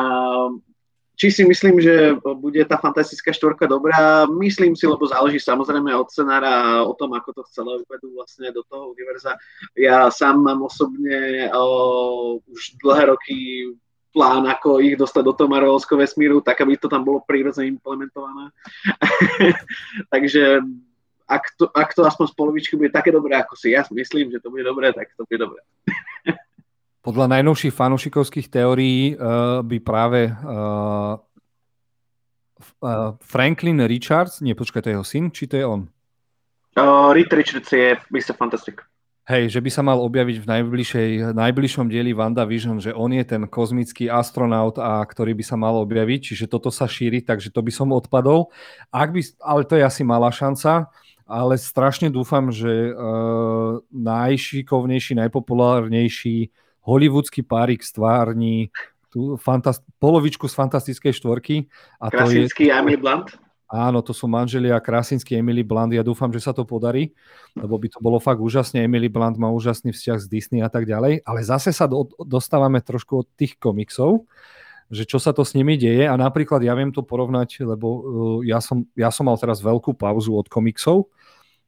či si myslím, že bude tá fantastická štvorka dobrá? Myslím si, lebo záleží samozrejme od scenára a o tom, ako to celé uvedú vlastne do toho univerza. Ja sám mám osobne o, už dlhé roky plán, ako ich dostať do toho Marvelovského vesmíru, tak aby to tam bolo prirodzene implementované. Takže ak to, ak to aspoň z polovičky bude také dobré, ako si ja myslím, že to bude dobré, tak to bude dobré. Podľa najnovších fanúšikovských teórií uh, by práve uh, uh, Franklin Richards, nie počkaj, to je jeho syn, či to je on? Uh, Reed Richards je Mr. Fantastic. Hej, že by sa mal objaviť v najbližšej, najbližšom dieli WandaVision, že on je ten kozmický astronaut, a ktorý by sa mal objaviť, čiže toto sa šíri, takže to by som odpadol. Ak by, ale to je asi malá šanca, ale strašne dúfam, že uh, najšikovnejší, najpopulárnejší hollywoodsky párik stvárni tú fantast- polovičku z fantastickej štvorky. A Krasinský to je, Emily Blunt? Áno, to sú manželia Krasinský Emily Blunt. Ja dúfam, že sa to podarí, lebo by to bolo fakt úžasne. Emily Blunt má úžasný vzťah s Disney a tak ďalej. Ale zase sa do, dostávame trošku od tých komiksov, že čo sa to s nimi deje. A napríklad ja viem to porovnať, lebo uh, ja, som, ja som mal teraz veľkú pauzu od komiksov.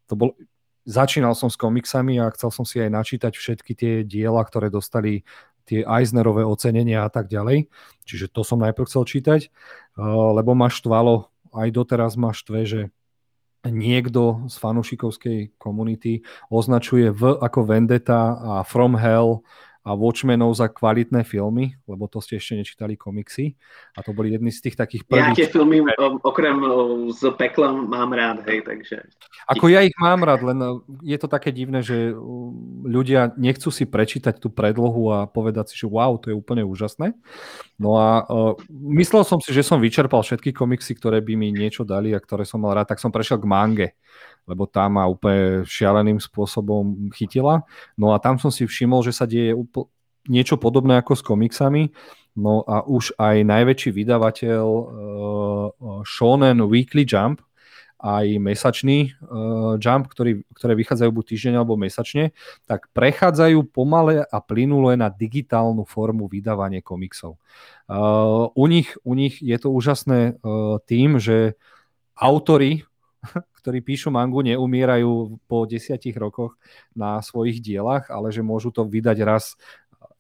To bol, začínal som s komiksami a chcel som si aj načítať všetky tie diela, ktoré dostali tie Eisnerové ocenenia a tak ďalej. Čiže to som najprv chcel čítať, uh, lebo ma štvalo, aj doteraz ma štve, že niekto z fanúšikovskej komunity označuje V ako Vendetta a From Hell a Watchmenov za kvalitné filmy, lebo to ste ešte nečítali komiksy. A to boli jedny z tých takých prvých... Ja tie filmy okrem z pekla mám rád, hej, takže... Ako ja ich mám rád, len je to také divné, že ľudia nechcú si prečítať tú predlohu a povedať si, že wow, to je úplne úžasné. No a uh, myslel som si, že som vyčerpal všetky komiksy, ktoré by mi niečo dali a ktoré som mal rád, tak som prešiel k mange lebo tá ma úplne šialeným spôsobom chytila. No a tam som si všimol, že sa deje úpl- niečo podobné ako s komiksami. No a už aj najväčší vydavateľ uh, Shonen Weekly Jump, aj mesačný uh, Jump, ktorý, ktoré vychádzajú buď týždeň alebo mesačne, tak prechádzajú pomale a plynule na digitálnu formu vydávania komiksov. Uh, u, nich, u nich je to úžasné uh, tým, že autory ktorí píšu mangu, neumierajú po desiatich rokoch na svojich dielach, ale že môžu to vydať raz,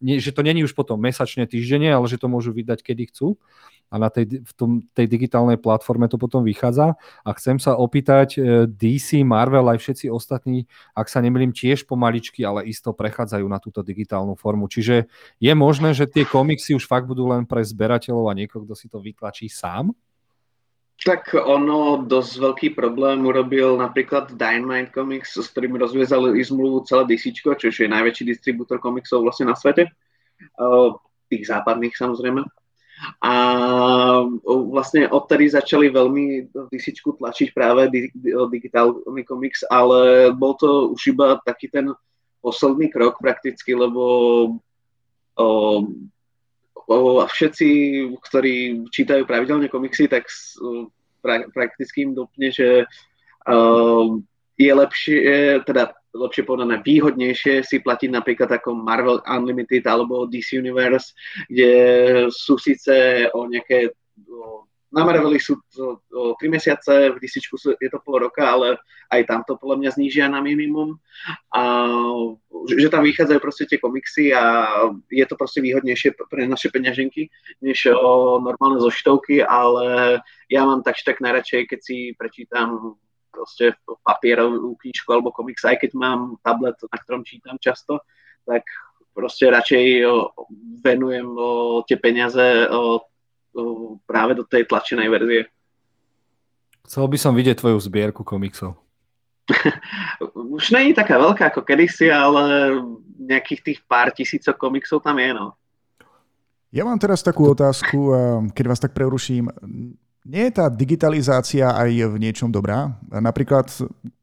nie, že to není už potom mesačne, týždenne, ale že to môžu vydať kedy chcú a na tej, v tom, tej digitálnej platforme to potom vychádza. A chcem sa opýtať, e, DC, Marvel aj všetci ostatní, ak sa nemýlim, tiež pomaličky, ale isto prechádzajú na túto digitálnu formu. Čiže je možné, že tie komiksy už fakt budú len pre zberateľov a niekoho, kto si to vytlačí sám? Tak ono dosť veľký problém urobil napríklad Dynamite Comics, s ktorým rozviezali zmluvu celé DC, čo je najväčší distribútor komiksov vlastne na svete. Tých západných samozrejme. A vlastne odtedy začali veľmi DC tlačiť práve digitálny komiks, ale bol to už iba taký ten posledný krok prakticky, lebo všetci, ktorí čítajú pravidelne komiksy, tak pra, prakticky im dopne, že uh, je lepšie, teda lepšie povedané, výhodnejšie si platiť napríklad ako Marvel Unlimited alebo DC Universe, kde sú síce o nejaké o, na Marveli sú to, to 3 mesiace, v DC je to pol roka, ale aj tam to podľa mňa znížia na minimum. A, že, tam vychádzajú proste tie komiksy a je to proste výhodnejšie pre naše peňaženky, než o, normálne zoštovky, ale ja mám tak tak najradšej, keď si prečítam proste papierovú knižku alebo komiks, aj keď mám tablet, na ktorom čítam často, tak proste radšej venujem o, tie peniaze o, práve do tej tlačenej verzie. Chcel by som vidieť tvoju zbierku komiksov. Už není taká veľká ako kedysi, ale nejakých tých pár tisícok komiksov tam je, no. Ja mám teraz takú otázku, keď vás tak preruším. Nie je tá digitalizácia aj v niečom dobrá? Napríklad,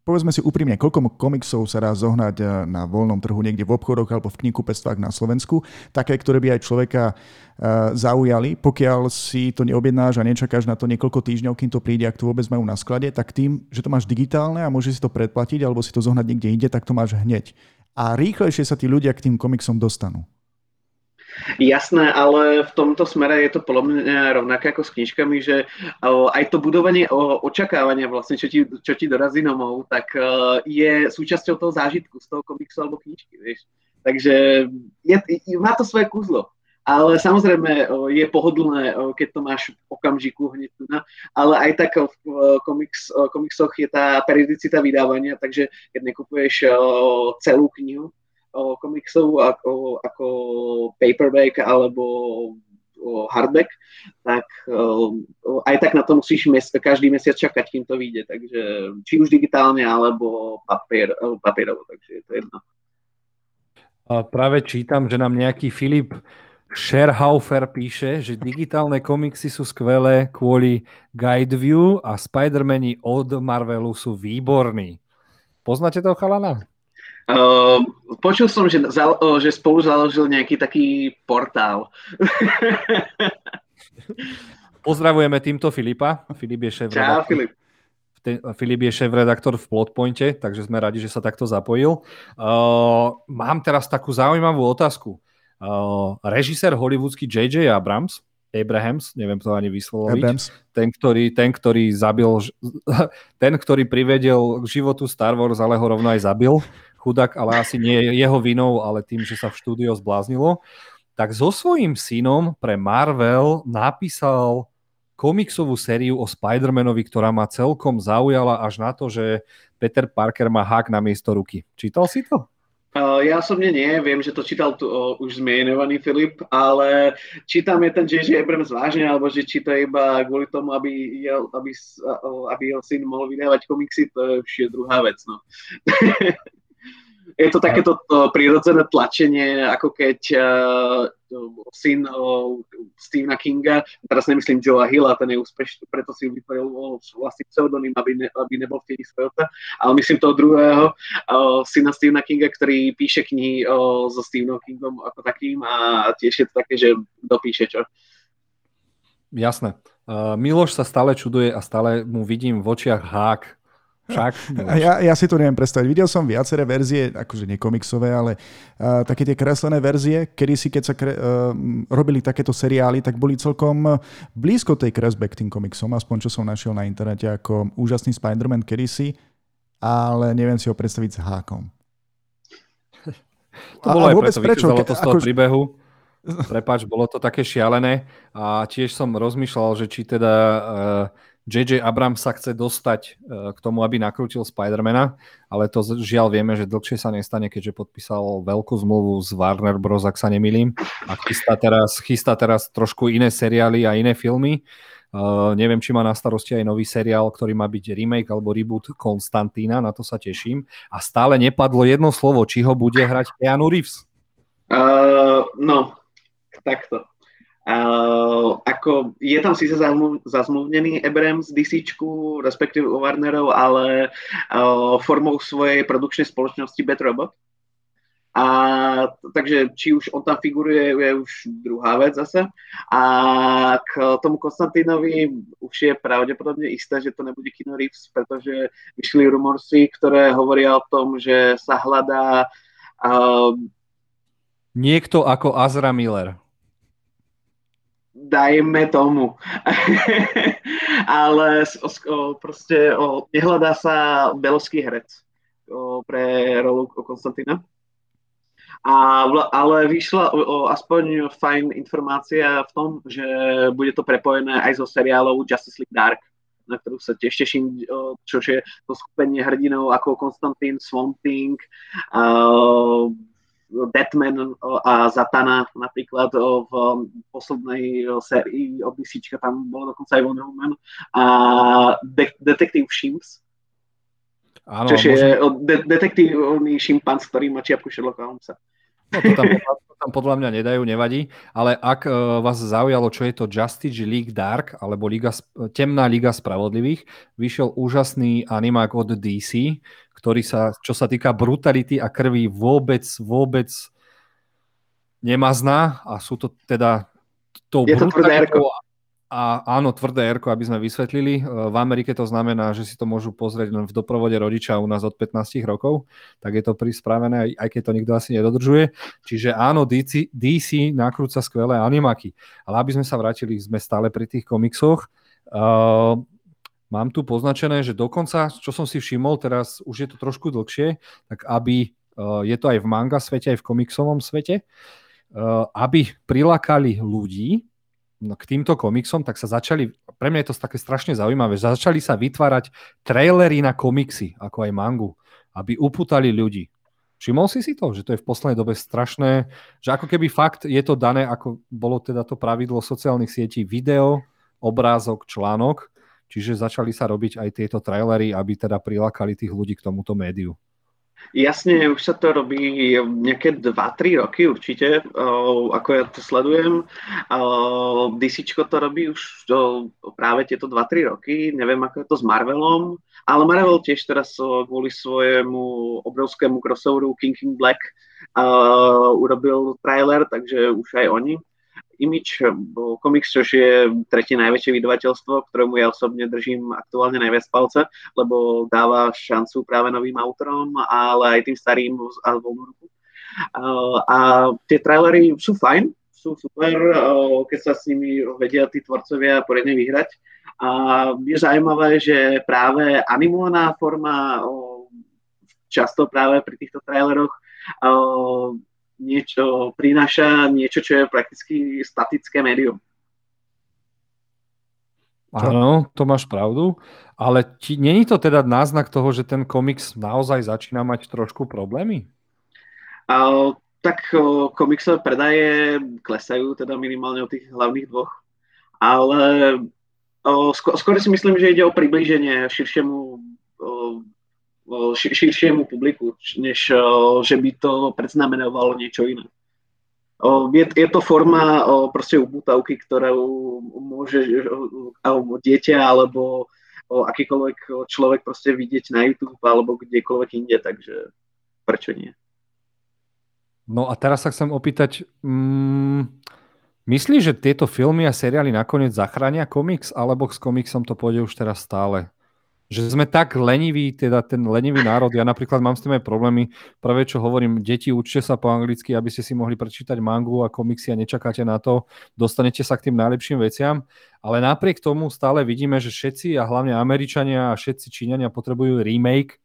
povedzme si úprimne, koľko komiksov sa dá zohnať eh, na voľnom trhu niekde v obchodoch alebo v knihkupectvách na Slovensku, také, ktoré by aj človeka eh, zaujali. Pokiaľ si to neobjednáš a nečakáš na to niekoľko týždňov, kým to príde, ak to vôbec majú na sklade, tak tým, že to máš digitálne a môžeš si to predplatiť alebo si to zohnať niekde inde, tak to máš hneď. A rýchlejšie sa tí ľudia k tým komiksom dostanú. Jasné, ale v tomto smere je to podľa mňa rovnaké ako s knižkami, že aj to budovanie očakávania vlastne, čo ti, čo ti dorazí domov, tak je súčasťou toho zážitku z toho komiksu alebo knižky, vieš. Takže je, má to svoje kúzlo. Ale samozrejme je pohodlné, keď to máš v okamžiku hneď tu ale aj tak v komiks, komiksoch je tá periodicita vydávania, takže keď nekupuješ celú knihu, komiksov ako, ako paperback alebo hardback, tak aj tak na to musíš mes- každý mesiac čakať, kým to vyjde. Takže či už digitálne, alebo papier, papierovo, takže je to jedno. A práve čítam, že nám nejaký Filip Scherhaufer píše, že digitálne komiksy sú skvelé kvôli Guideview a Spider-Mani od Marvelu sú výborní. Poznáte toho chalana? Uh, počul som, že, za, uh, že spolu založil nejaký taký portál. Pozdravujeme týmto Filipa. Filip je šéf Čau, Filip. Filip je šéf-redaktor v Plotpointe, takže sme radi, že sa takto zapojil. Uh, mám teraz takú zaujímavú otázku. Uh, režisér hollywoodsky J.J. Abrams, Abrahams, neviem to ani vysloviť, Abrams. ten, ktorý, ten, ktorý zabil, ten, ktorý privedel k životu Star Wars, ale ho rovno aj zabil, chudák, ale asi nie jeho vinou, ale tým, že sa v štúdio zbláznilo, tak so svojím synom pre Marvel napísal komiksovú sériu o Spider-Manovi, ktorá ma celkom zaujala až na to, že Peter Parker má hák na miesto ruky. Čítal si to? Uh, ja osobne nie, viem, že to čítal tu uh, už zmienovaný Filip, ale čítam je ten J.J. Abrams vážne, alebo že číta iba kvôli tomu, aby, jel, aby, uh, aby jeho syn mohol vydávať komiksy, to je už druhá vec. No. je to takéto to prirodzené tlačenie, ako keď uh, syn uh, Stephena Kinga, teraz nemyslím Joea Hilla, ten je úspešný, preto si vytvoril uh, vlastný pseudonym, aby, ne, aby nebol v svojota, ale myslím toho druhého uh, syna Stephena Kinga, ktorý píše knihy uh, so Stephenom Kingom ako takým a tiež je to také, že dopíše čo. Jasné. Uh, Miloš sa stále čuduje a stále mu vidím v očiach hák však. Ja, ja si to neviem predstaviť. Videl som viaceré verzie, akože nie komiksové, ale uh, také tie kreslené verzie, kedy si keď sa kre, uh, robili takéto seriály, tak boli celkom blízko tej kresbe k tým komiksom, aspoň čo som našiel na internete ako úžasný Spider-Man kedysi, ale neviem si ho predstaviť s hákom. To bolo a, aj vôbec preto, prečo? to z toho ako... príbehu. Prepač, bolo to také šialené a tiež som rozmýšľal, že či teda uh, J.J. Abrams sa chce dostať e, k tomu, aby nakrútil Spidermana, ale to žiaľ vieme, že dlhšie sa nestane, keďže podpísal veľkú zmluvu s Warner Bros., ak sa nemýlim. A chystá teraz, chystá teraz trošku iné seriály a iné filmy. Uh, neviem, či má na starosti aj nový seriál, ktorý má byť remake alebo reboot Konstantína, na to sa teším. A stále nepadlo jedno slovo, či ho bude hrať Keanu Reeves. Uh, no, takto. Ako je tam síce zazmluvnený Abrams DC, respektíve u Warnerov, ale uh, formou svojej produkčnej spoločnosti Bad Robot. A takže či už on tam figuruje, je už druhá vec zase. A k tomu Konstantínovi už je pravdepodobne isté, že to nebude Kino Reeves, pretože vyšli rumorsy, ktoré hovoria o tom, že sa hľadá uh, Niekto ako Azra Miller dajme tomu. Ale o, proste o, nehľadá sa belovský herec pre rolu Konstantina. A, ale vyšla o, aspoň fajn informácia v tom, že bude to prepojené aj so seriálou Justice League Dark, na ktorú sa tiež teším, čo je to skupenie hrdinov ako Konstantín, Swamp Thing, Batman a Zatana napríklad v poslednej sérii od DC, tam bolo dokonca aj Wonder Woman a de- Detective Shimps, Áno, Čiže je de- detektívny šimpanz, ktorý má čiapku Sherlocka Holmesa. No to tam, to tam podľa mňa nedajú, nevadí, ale ak uh, vás zaujalo, čo je to Justice League Dark, alebo Liga, Temná Liga Spravodlivých, vyšiel úžasný animák od DC, ktorý sa, čo sa týka brutality a krvi, vôbec, vôbec nemazná a sú to teda tou je to brutalitou a áno, tvrdé Erko, aby sme vysvetlili. E, v Amerike to znamená, že si to môžu pozrieť len v doprovode rodiča u nás od 15 rokov, tak je to prispravené, aj keď to nikto asi nedodržuje. Čiže áno, DC, DC nakrúca skvelé animaky. Ale aby sme sa vrátili, sme stále pri tých komiksoch. Uh, mám tu poznačené, že dokonca, čo som si všimol, teraz už je to trošku dlhšie, tak aby, uh, je to aj v manga svete, aj v komiksovom svete, uh, aby prilákali ľudí, k týmto komiksom, tak sa začali, pre mňa je to také strašne zaujímavé, začali sa vytvárať trailery na komiksy, ako aj mangu, aby upútali ľudí. Všimol si si to, že to je v poslednej dobe strašné, že ako keby fakt je to dané, ako bolo teda to pravidlo sociálnych sietí, video, obrázok, článok, čiže začali sa robiť aj tieto trailery, aby teda prilákali tých ľudí k tomuto médiu. Jasne, už sa to robí nejaké 2-3 roky určite, ako ja to sledujem. DC to robí už práve tieto 2-3 roky, neviem ako je to s Marvelom, ale Marvel tiež teraz kvôli svojemu obrovskému crossoveru King King Black urobil trailer, takže už aj oni Image Comics, čo je tretie najväčšie vydavateľstvo, ktorému ja osobne držím aktuálne najviac palce, lebo dáva šancu práve novým autorom, ale aj tým starým a voľnú ruku. A tie trailery sú fajn, sú super, keď sa s nimi vedia tí tvorcovia poriadne vyhrať. A je zaujímavé, že práve animovaná forma často práve pri týchto traileroch niečo, prináša niečo, čo je prakticky statické médium. Áno, to máš pravdu, ale není to teda náznak toho, že ten komiks naozaj začína mať trošku problémy? A, tak o, komiksové predaje klesajú, teda minimálne o tých hlavných dvoch. Ale o, skôr, skôr si myslím, že ide o priblíženie širšiemu, širšiemu publiku, než o, že by to predznamenovalo niečo iné. O, je, je to forma proste ubútavky, ktorú môže alebo dieťa alebo akýkoľvek človek proste vidieť na YouTube alebo kdekoľvek inde, takže prečo nie? No a teraz sa chcem opýtať, mm, myslíš, že tieto filmy a seriály nakoniec zachránia komiks, alebo s komiksom to pôjde už teraz stále? Že sme tak leniví, teda ten lenivý národ, ja napríklad mám s tým aj problémy. Prvé, čo hovorím, deti, učte sa po anglicky, aby ste si mohli prečítať mangu a komiksy a nečakáte na to, dostanete sa k tým najlepším veciam. Ale napriek tomu stále vidíme, že všetci a hlavne Američania a všetci Číňania potrebujú remake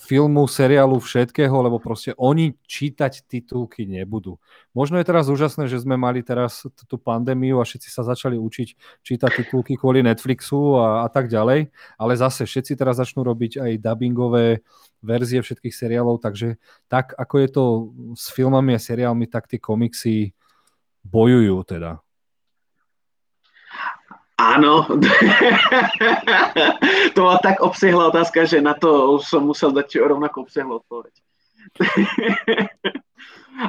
filmu, seriálu, všetkého, lebo proste oni čítať titulky nebudú. Možno je teraz úžasné, že sme mali teraz tú pandémiu a všetci sa začali učiť čítať titulky kvôli Netflixu a, a tak ďalej, ale zase všetci teraz začnú robiť aj dubbingové verzie všetkých seriálov, takže tak ako je to s filmami a seriálmi, tak tie komiksy bojujú teda. Áno. to bola tak obsiahla otázka, že na to som musel dať rovnako obsiahlu odpoveď.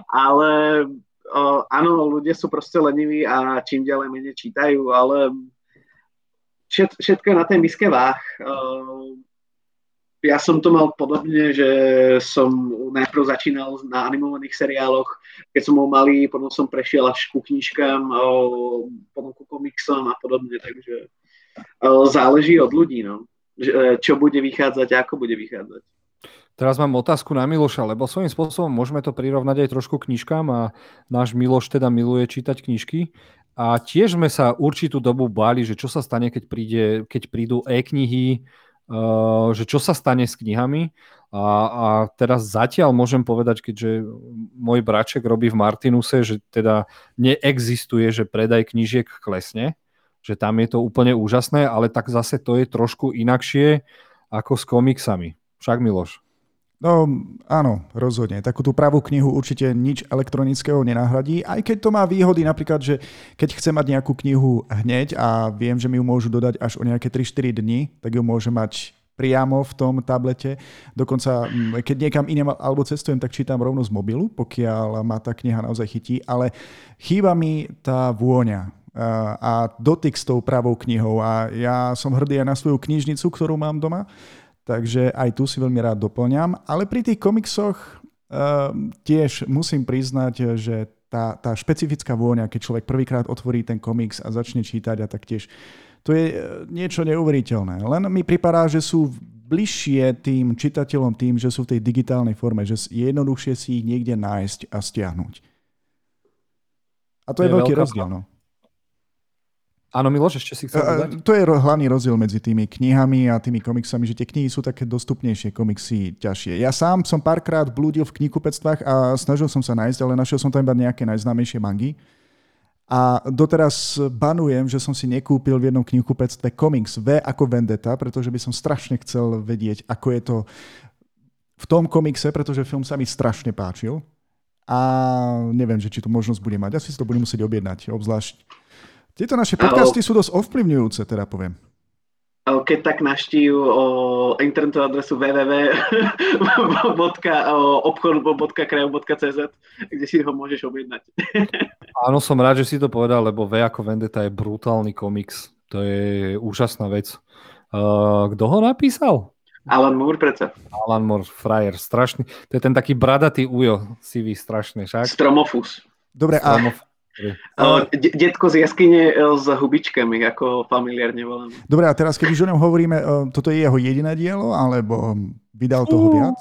ale o, áno, ľudia sú proste leniví a čím ďalej menej čítajú, ale všetko je na tej miske váh. O, ja som to mal podobne, že som najprv začínal na animovaných seriáloch, keď som bol malý, potom som prešiel až ku knižkám, potom ku komiksom a podobne, takže záleží od ľudí, no. E, čo bude vychádzať a ako bude vychádzať. Teraz mám otázku na Miloša, lebo svojím spôsobom môžeme to prirovnať aj trošku knižkám a náš Miloš teda miluje čítať knižky. A tiež sme sa určitú dobu báli, že čo sa stane, keď, príde, keď prídu e-knihy, že čo sa stane s knihami. A, a teraz zatiaľ môžem povedať, keďže môj braček robí v Martinuse, že teda neexistuje, že predaj knížiek klesne, že tam je to úplne úžasné, ale tak zase to je trošku inakšie ako s komiksami. Však Miloš. No áno, rozhodne. Takú tú pravú knihu určite nič elektronického nenahradí, aj keď to má výhody napríklad, že keď chcem mať nejakú knihu hneď a viem, že mi ju môžu dodať až o nejaké 3-4 dni, tak ju môžem mať priamo v tom tablete. Dokonca, mm, keď niekam iným alebo cestujem, tak čítam rovno z mobilu, pokiaľ ma tá kniha naozaj chytí, ale chýba mi tá vôňa a dotyk s tou pravou knihou a ja som hrdý aj na svoju knižnicu, ktorú mám doma Takže aj tu si veľmi rád doplňam. Ale pri tých komiksoch uh, tiež musím priznať, že tá, tá špecifická vôňa, keď človek prvýkrát otvorí ten komiks a začne čítať a taktiež to je eh, niečo neuveriteľné. Len mi pripadá, že sú bližšie tým čitateľom tým, že sú v tej digitálnej forme, že je jednoduchšie si ich niekde nájsť a stiahnuť. A to, to je, je veľký rozdiel. No. Áno, Miloš, ešte si chcel povedať? To je hlavný rozdiel medzi tými knihami a tými komiksami, že tie knihy sú také dostupnejšie, komiksy ťažšie. Ja sám som párkrát blúdil v knihkupectvách a snažil som sa nájsť, ale našiel som tam iba nejaké najznámejšie mangy. A doteraz banujem, že som si nekúpil v jednom knihkupectve komiks V ako Vendetta, pretože by som strašne chcel vedieť, ako je to v tom komikse, pretože film sa mi strašne páčil. A neviem, že či tu možnosť bude mať. Asi si to budem musieť objednať, obzvlášť tieto naše podcasty sú dosť ovplyvňujúce, teda poviem. Keď tak naštív o internetovú adresu www.obchod.krajov.cz, kde si ho môžeš objednať. Áno, som rád, že si to povedal, lebo V ako Vendetta je brutálny komiks. To je úžasná vec. Kto ho napísal? Alan Moore predsa. Alan Moore, frajer, strašný. To je ten taký bradatý ujo, sivý, strašný, však? Stromofus. Dobre, Stromofus. Uh, detko z jaskyne e, s hubičkami, ako familiárne volám. Dobre, a teraz, keď už o ňom hovoríme, e, toto je jeho jediné dielo, alebo vydal toho uh. viac?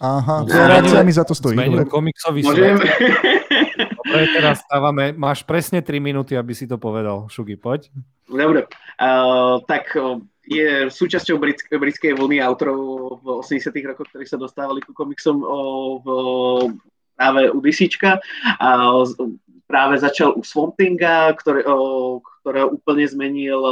Aha, reakcia mi za to stojí. Zmenil komiksový Môžem? Dobre, teraz stávame, máš presne 3 minúty, aby si to povedal. Šugi, poď. Dobre, uh, tak uh, je súčasťou britsk- britskej vlny autorov v 80 rokoch, ktorí sa dostávali ku komiksom uh, v, práve u DC. A práve začal u Swamp Thinga, ktorého úplne zmenil,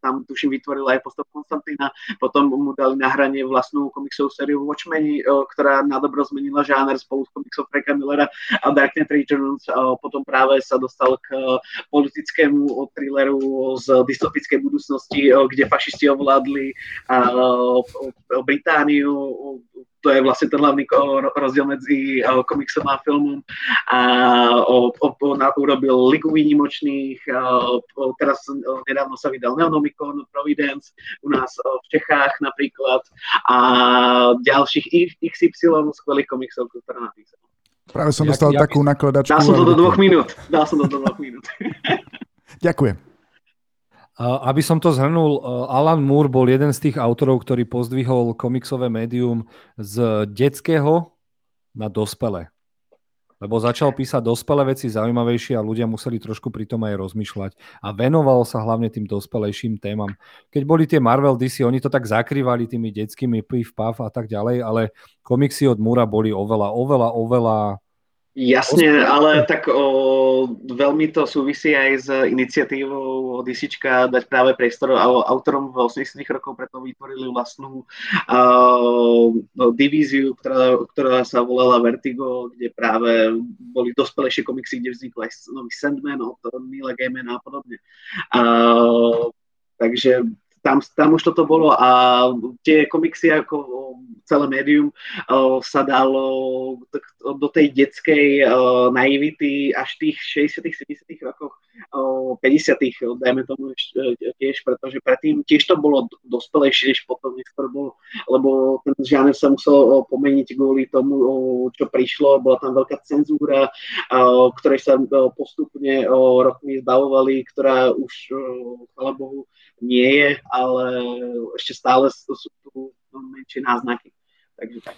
tam tuším vytvoril aj postav Konstantina, potom mu dali na hranie vlastnú komiksovú sériu Watchmen, ktorá na dobro zmenila žáner spolu s komiksov Franka Millera a Dark Knight Returns, potom práve sa dostal k politickému thrilleru z dystopickej budúcnosti, kde fašisti ovládli Britániu, to je vlastne ten hlavný rozdiel medzi komiksom a filmom. A o, o, na, urobil Ligu výnimočných, o, teraz o, nedávno sa vydal Neonomicon, Providence, u nás o, v Čechách napríklad a ďalších XY skvelých komiksov, ktoré napísal. Práve som dostal jak, takú nakladačku. Dal som to do dvoch minút. Dal som to do dvoch minút. Ďakujem. Aby som to zhrnul, Alan Moore bol jeden z tých autorov, ktorý pozdvihol komiksové médium z detského na dospelé. Lebo začal písať dospelé veci zaujímavejšie a ľudia museli trošku pri tom aj rozmýšľať. A venoval sa hlavne tým dospelejším témam. Keď boli tie Marvel DC, oni to tak zakrývali tými detskými piv, pav a tak ďalej, ale komiksy od Múra boli oveľa, oveľa, oveľa Jasne, ale tak o, veľmi to súvisí aj s iniciatívou DCčka dať práve priestor autorom v 80 rokov, preto vytvorili vlastnú uh, divíziu, ktorá, ktorá sa volala Vertigo, kde práve boli dospelejšie komiksy, kde vznikol aj nový Sandman od Gaimana a podobne. Uh, takže tam, tam už toto bolo a tie komiksy ako celé médium sa dalo do tej detskej naivity až tých 60 70 rokoch 50 dajme tomu tiež, pretože predtým tiež to bolo dospelejšie, než potom neskôr bolo, lebo ten žáner sa musel pomeniť kvôli tomu, čo prišlo, bola tam veľká cenzúra, ktorej sa postupne rokmi zbavovali, ktorá už, chvala Bohu, nie je, ale ešte stále sú tu menšie náznaky. Takže tak.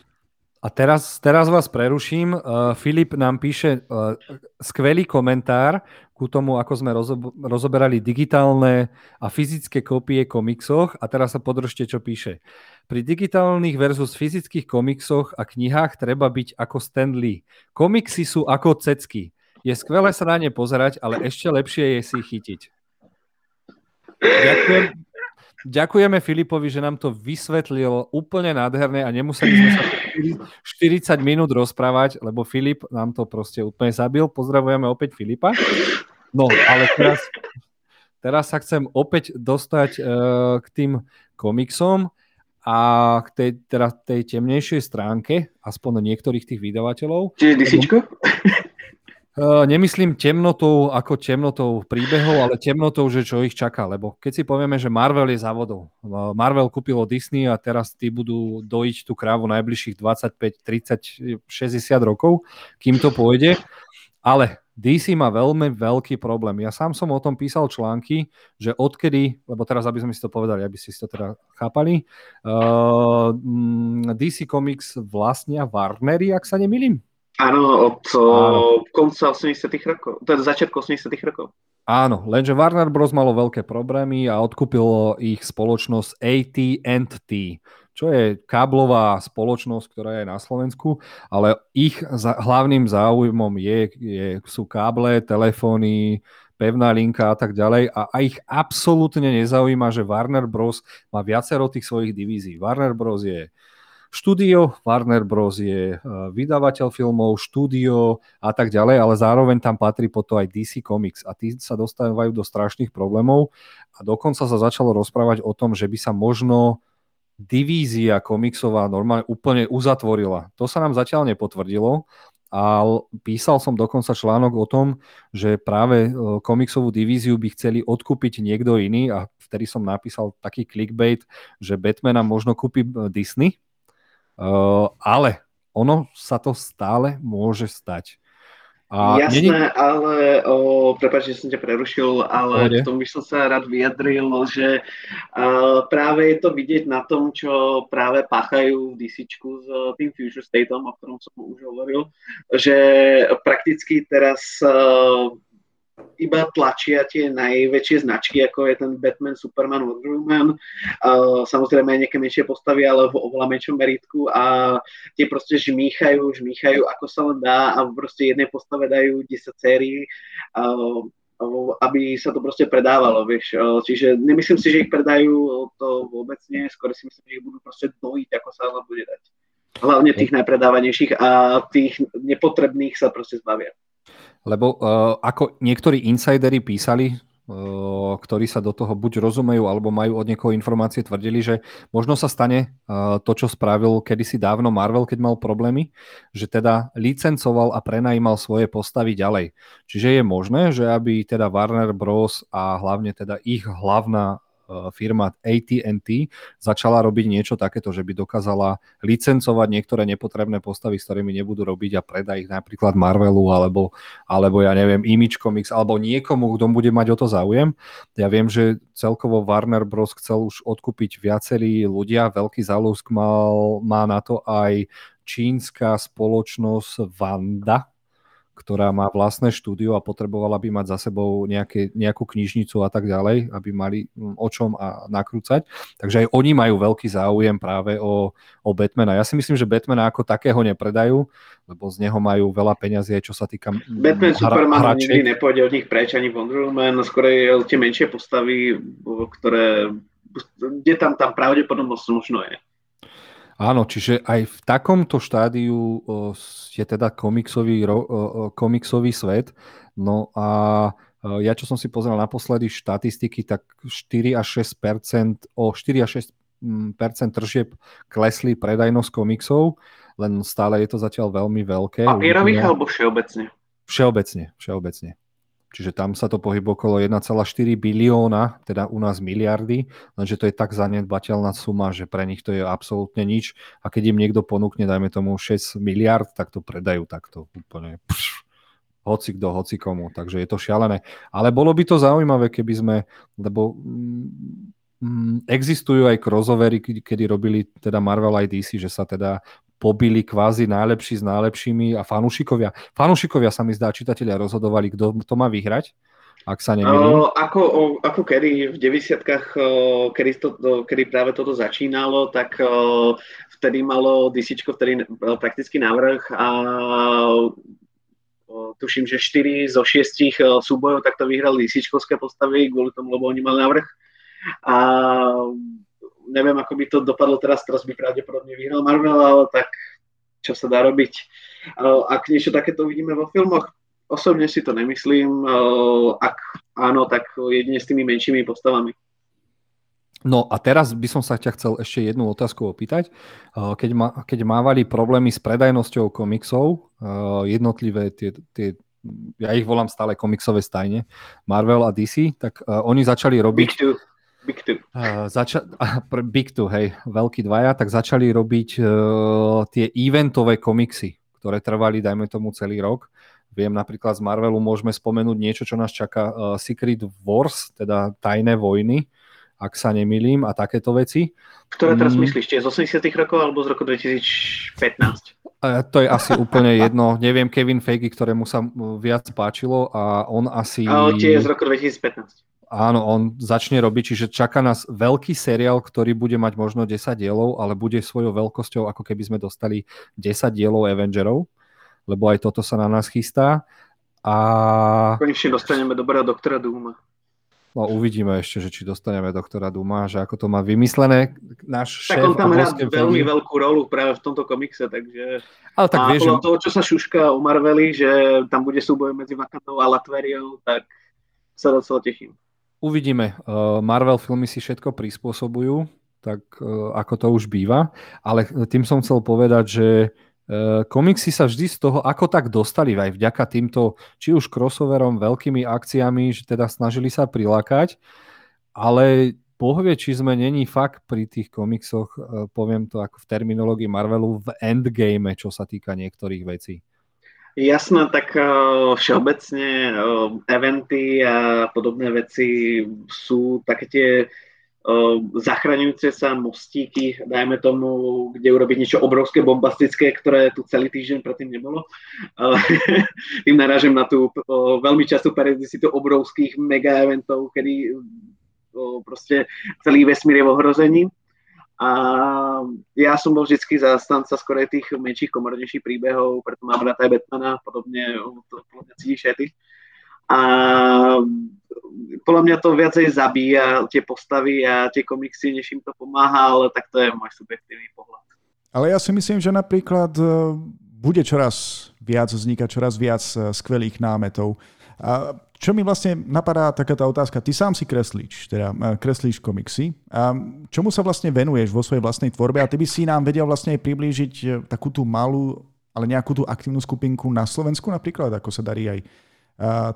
A teraz, teraz vás preruším. Uh, Filip nám píše uh, skvelý komentár ku tomu, ako sme rozo- rozoberali digitálne a fyzické kopie komiksoch. A teraz sa podržte, čo píše. Pri digitálnych versus fyzických komiksoch a knihách treba byť ako Stan. Komiksy sú ako cecky. Je skvelé sa na ne pozerať, ale ešte lepšie je si chytiť. Ďakujem, ďakujeme Filipovi, že nám to vysvetlil úplne nádherne a nemuseli sme sa 40 minút rozprávať, lebo Filip nám to proste úplne zabil. Pozdravujeme opäť Filipa. No, ale teraz, teraz sa chcem opäť dostať uh, k tým komiksom a k tej, teda tej temnejšej stránke, aspoň niektorých tých vydavateľov. Čiže DCčko? Uh, nemyslím temnotou ako temnotou príbehov, ale temnotou, že čo ich čaká. Lebo keď si povieme, že Marvel je závodou. Uh, Marvel kúpilo Disney a teraz tí budú dojiť tú krávu najbližších 25, 30, 60 rokov, kým to pôjde. Ale DC má veľmi veľký problém. Ja sám som o tom písal články, že odkedy, lebo teraz, aby sme si to povedali, aby si to teda chápali, uh, DC Comics vlastnia Warnery, ak sa nemýlim. Áno, od Áno. konca 80 rokov, teda začiatku 80 rokov. Áno, lenže Warner Bros. malo veľké problémy a odkúpilo ich spoločnosť AT&T, čo je káblová spoločnosť, ktorá je na Slovensku, ale ich za, hlavným záujmom je, je, sú káble, telefóny, pevná linka a tak ďalej a, a ich absolútne nezaujíma, že Warner Bros. má viacero tých svojich divízií. Warner Bros. je štúdio, Warner Bros. je e, vydavateľ filmov, štúdio a tak ďalej, ale zároveň tam patrí po to aj DC Comics a tí sa dostávajú do strašných problémov a dokonca sa začalo rozprávať o tom, že by sa možno divízia komiksová normálne úplne uzatvorila. To sa nám zatiaľ nepotvrdilo, a písal som dokonca článok o tom, že práve e, komiksovú divíziu by chceli odkúpiť niekto iný a vtedy som napísal taký clickbait, že Batmana možno kúpi e, Disney, ale ono sa to stále môže stať. A Jasné, není... ale o, prepáč, že som ťa prerušil, ale Pohode. k tomu by som sa rád vyjadril, že uh, práve je to vidieť na tom, čo práve páchajú v DC s tým Future Stateom, o ktorom som už hovoril, že prakticky teraz uh, iba tlačia tie najväčšie značky, ako je ten Batman, Superman, Wonder Woman, uh, samozrejme aj nejaké menšie postavy, ale v oveľa menšom meritku a tie proste žmýchajú, žmýchajú, ako sa len dá a proste jednej postave dajú 10 sérií, uh, aby sa to proste predávalo, vieš. Čiže nemyslím si, že ich predajú to vôbec nie, skôr si myslím, že ich budú proste dojiť, ako sa len bude dať. Hlavne tých najpredávanejších a tých nepotrebných sa proste zbavia. Lebo uh, ako niektorí insidery písali, uh, ktorí sa do toho buď rozumejú, alebo majú od niekoho informácie, tvrdili, že možno sa stane uh, to, čo spravil kedysi dávno Marvel, keď mal problémy, že teda licencoval a prenajímal svoje postavy ďalej. Čiže je možné, že aby teda Warner Bros. a hlavne teda ich hlavná firma AT&T začala robiť niečo takéto, že by dokázala licencovať niektoré nepotrebné postavy, s ktorými nebudú robiť a predať ich napríklad Marvelu alebo, alebo ja neviem, Image Comics alebo niekomu, kto bude mať o to záujem. Ja viem, že celkovo Warner Bros. chcel už odkúpiť viacerí ľudia, veľký záľusk mal, má na to aj čínska spoločnosť Vanda, ktorá má vlastné štúdio a potrebovala by mať za sebou nejaké, nejakú knižnicu a tak ďalej, aby mali mm, o čom a nakrúcať. Takže aj oni majú veľký záujem práve o, o Batmana. Ja si myslím, že Batmana ako takého nepredajú, lebo z neho majú veľa peňazí, aj čo sa týka mm, Batman, hra, Superman hračiek. nikdy nepôjde od nich preč, ani Wonder Woman, skôr tie menšie postavy, ktoré kde tam, tam pravdepodobnosť možno je. Áno, čiže aj v takomto štádiu je teda komiksový, komiksový svet. No a ja čo som si pozrel naposledy štatistiky, tak 4 až 6% o 4 až 6% tržieb klesli predajnosť komiksov, len stále je to zatiaľ veľmi veľké. Papierových alebo všeobecne? Všeobecne, všeobecne. Čiže tam sa to pohybuje okolo 1,4 bilióna, teda u nás miliardy, lenže to je tak zanedbateľná suma, že pre nich to je absolútne nič. A keď im niekto ponúkne, dajme tomu 6 miliard, tak to predajú takto úplne pš, hoci kto, hoci komu. Takže je to šialené. Ale bolo by to zaujímavé, keby sme, lebo mm, mm existujú aj crossovery, kedy robili teda Marvel aj DC, že sa teda pobili kvázi najlepší s najlepšími a fanúšikovia. Fanúšikovia sa mi zdá, čitatelia rozhodovali, kto to má vyhrať, ak sa nemýlim. Ako, ako kedy v 90 uh, kedy, to, kedy práve toto začínalo, tak uh, vtedy malo DC vtedy prakticky návrh a tuším, že 4 zo 6 súbojov takto vyhrali DC postavy kvôli tomu, lebo oni mali návrh. A neviem, ako by to dopadlo teraz, teraz by pravdepodobne vyhral Marvel, ale tak čo sa dá robiť. Ak niečo takéto uvidíme vo filmoch, osobne si to nemyslím. Ak áno, tak jedine s tými menšími postavami. No a teraz by som sa ťa chcel ešte jednu otázku opýtať. Keď, ma, keď mávali problémy s predajnosťou komiksov, jednotlivé tie, tie ja ich volám stále komiksové stajne, Marvel a DC, tak oni začali robiť... Big two Big Two. Uh, zača- Big Two, hej, veľkí dvaja, tak začali robiť uh, tie eventové komiksy, ktoré trvali, dajme tomu, celý rok. Viem napríklad z Marvelu môžeme spomenúť niečo, čo nás čaká uh, Secret Wars, teda tajné vojny, ak sa nemýlim, a takéto veci. Ktoré teraz mm. myslíš, či je z 80 rokov alebo z roku 2015? Uh, to je asi úplne jedno. Neviem, Kevin Feige, ktorému sa viac páčilo a on asi... Ale tie z roku 2015. Áno, on začne robiť, čiže čaká nás veľký seriál, ktorý bude mať možno 10 dielov, ale bude svojou veľkosťou, ako keby sme dostali 10 dielov Avengerov, lebo aj toto sa na nás chystá. A... Konečne dostaneme dobrého doktora Duma. No uvidíme ešte, že či dostaneme doktora Duma, že ako to má vymyslené náš šéf. Tak on tam hrá veľmi veľkú rolu práve v tomto komikse, takže... Ale tak a vieš, že... toho, čo sa šuška u Marveli, že tam bude súboj medzi Vakandou a Latveriou, tak sa docela teším. Uvidíme. Eh, Marvel filmy si všetko prispôsobujú, tak eh, ako to už býva. Ale tým som chcel povedať, že eh, komiksy sa vždy z toho ako tak dostali aj vďaka týmto či už crossoverom, veľkými akciami, že teda snažili sa prilákať, ale pohvie, či sme není fakt pri tých komiksoch, poviem to ako v terminológii Marvelu, v endgame, čo sa týka niektorých vecí. Jasné, tak uh, všeobecne uh, eventy a podobné veci sú také tie zachraňujúce sa mostíky, dajme tomu, kde urobiť niečo obrovské, bombastické, ktoré tu celý týždeň predtým nebolo. Tým narážem na tú veľmi častú periodicitu obrovských mega eventov, kedy proste celý vesmír je v ohrození. A ja som bol vždy zastanca skorej tých menších, komornejších príbehov, preto mám rád aj Batmana, podobne to mňa cítiš aj ty. A podľa mňa to viacej zabíja tie postavy a tie komiksy, než im to pomáha, ale tak to je môj subjektívny pohľad. Ale ja si myslím, že napríklad e, bude čoraz viac vznikať, čoraz viac e, skvelých námetov. A čo mi vlastne napadá taká tá otázka, ty sám si kreslíš, teda e, kreslíš komiksy. A čomu sa vlastne venuješ vo svojej vlastnej tvorbe? A ty by si nám vedel vlastne priblížiť takú tú malú, ale nejakú tú aktívnu skupinku na Slovensku napríklad, ako sa darí aj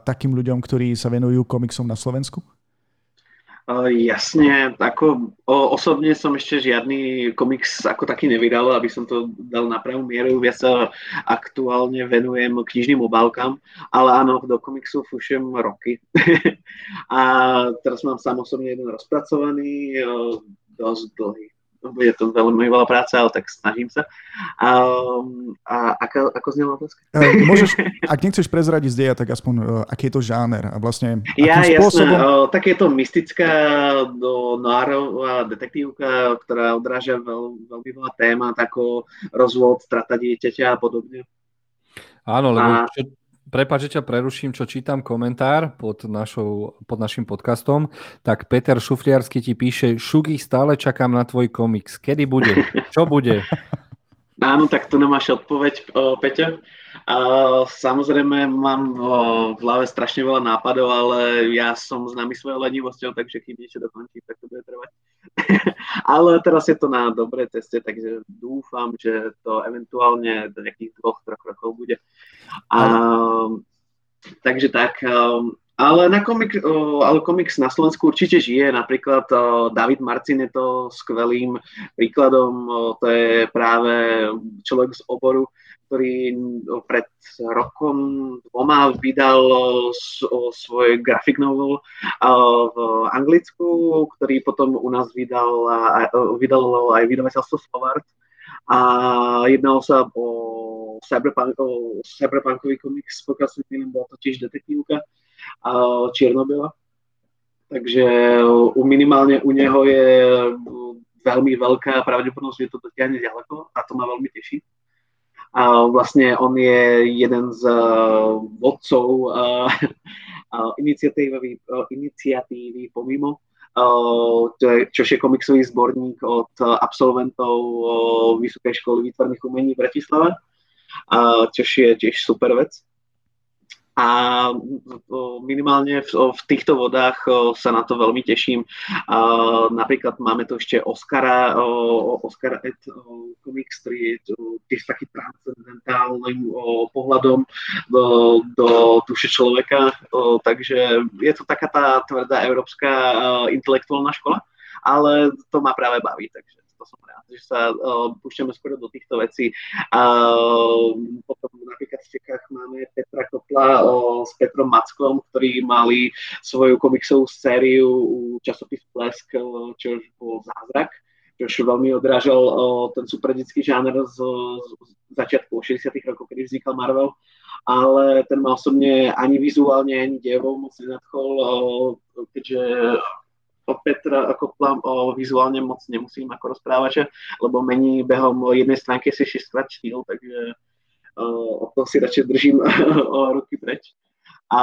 takým ľuďom, ktorí sa venujú komiksom na Slovensku? Jasne, ako o, osobne som ešte žiadny komiks ako taký nevydal, aby som to dal na pravú mieru. Ja sa aktuálne venujem knižným obálkam, ale áno, do komiksu fušem roky. a teraz mám sám osobne jeden rozpracovaný, dosť dlhý je to veľmi veľa práce, ale tak snažím sa. A, a ako, ako znela otázka? E, môžeš, ak nechceš prezradiť z deja, tak aspoň uh, aký je to žáner a vlastne ja, akým spôsobom... Jasné, uh, tak je to mystická do noirová detektívka, ktorá odráža veľ, veľmi veľa témat ako rozvod, strata dieťaťa a podobne. Áno, lebo a... čo, Prepač, že ťa preruším, čo čítam komentár pod, našou, pod našim podcastom, tak Peter Šufliarsky ti píše, Šugi, stále čakám na tvoj komiks. Kedy bude? Čo bude? Áno, tak tu nemáš odpoveď, Peťo. samozrejme, mám v hlave strašne veľa nápadov, ale ja som známy svojou lenivosťou, takže keď niečo dokončím, tak to bude trvať. ale teraz je to na dobrej ceste, takže dúfam, že to eventuálne do nejakých dvoch, troch rokov bude. A, takže tak, um, ale, na komik, ale komiks na Slovensku určite žije. Napríklad David Marcin je to skvelým príkladom. To je práve človek z oboru, ktorý pred rokom dvoma vydal svoj graphic novel v Anglicku, ktorý potom u nás vydal, vydal aj vydavateľstvo Slovart. A jednalo sa o cyberpunk, cyberpunkový komiks, pokiaľ si bola to tiež detektívka Čiernobyla. Takže minimálne u neho je veľmi veľká pravdepodobnosť, že to dotiahne ďaleko a to ma veľmi teší. A vlastne on je jeden z uh, vodcov uh, uh, iniciatívy, iniciatívy Pomimo, čo je komiksový zborník od absolventov Vysokej školy výtvarných umení v Bratislave, čo je tiež super vec a minimálne v, v týchto vodách sa na to veľmi teším. Napríklad máme tu ešte Oscara, Oscar Ed komiks, ktorý je tiež taký transcendentálnym pohľadom do, do duše človeka, takže je to taká tá tvrdá európska intelektuálna škola, ale to ma práve baví, takže to som rád, že sa uh, púšťame skôr do týchto vecí. Uh, potom napríklad v Čechách máme Petra Kopla uh, s Petrom Mackom, ktorí mali svoju komiksovú sériu u časopisu Plesk, uh, čo bol zázrak čo veľmi odrážal ten superdický žáner z, z začiatku 60 rokov, kedy vznikal Marvel, ale ten ma osobne ani vizuálne, ani dievou moc nenadchol, keďže o Petra ako plám, o vizuálne moc nemusím ako rozprávať, lebo mení behom jednej stránky si 6 štýl, takže o to si radšej držím o ruky preč. A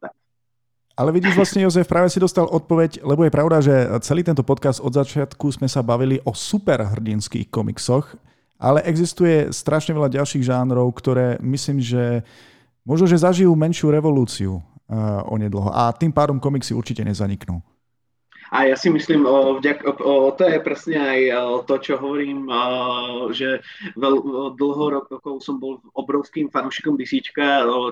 tak. Ale vidíš vlastne, Jozef, práve si dostal odpoveď, lebo je pravda, že celý tento podcast od začiatku sme sa bavili o superhrdinských komiksoch, ale existuje strašne veľa ďalších žánrov, ktoré myslím, že možno, že zažijú menšiu revolúciu uh, onedlho. A tým pádom komiksy určite nezaniknú. A ja si myslím, vďak, to je presne aj to, čo hovorím, že veľ, dlho rokov som bol obrovským fanúšikom DC,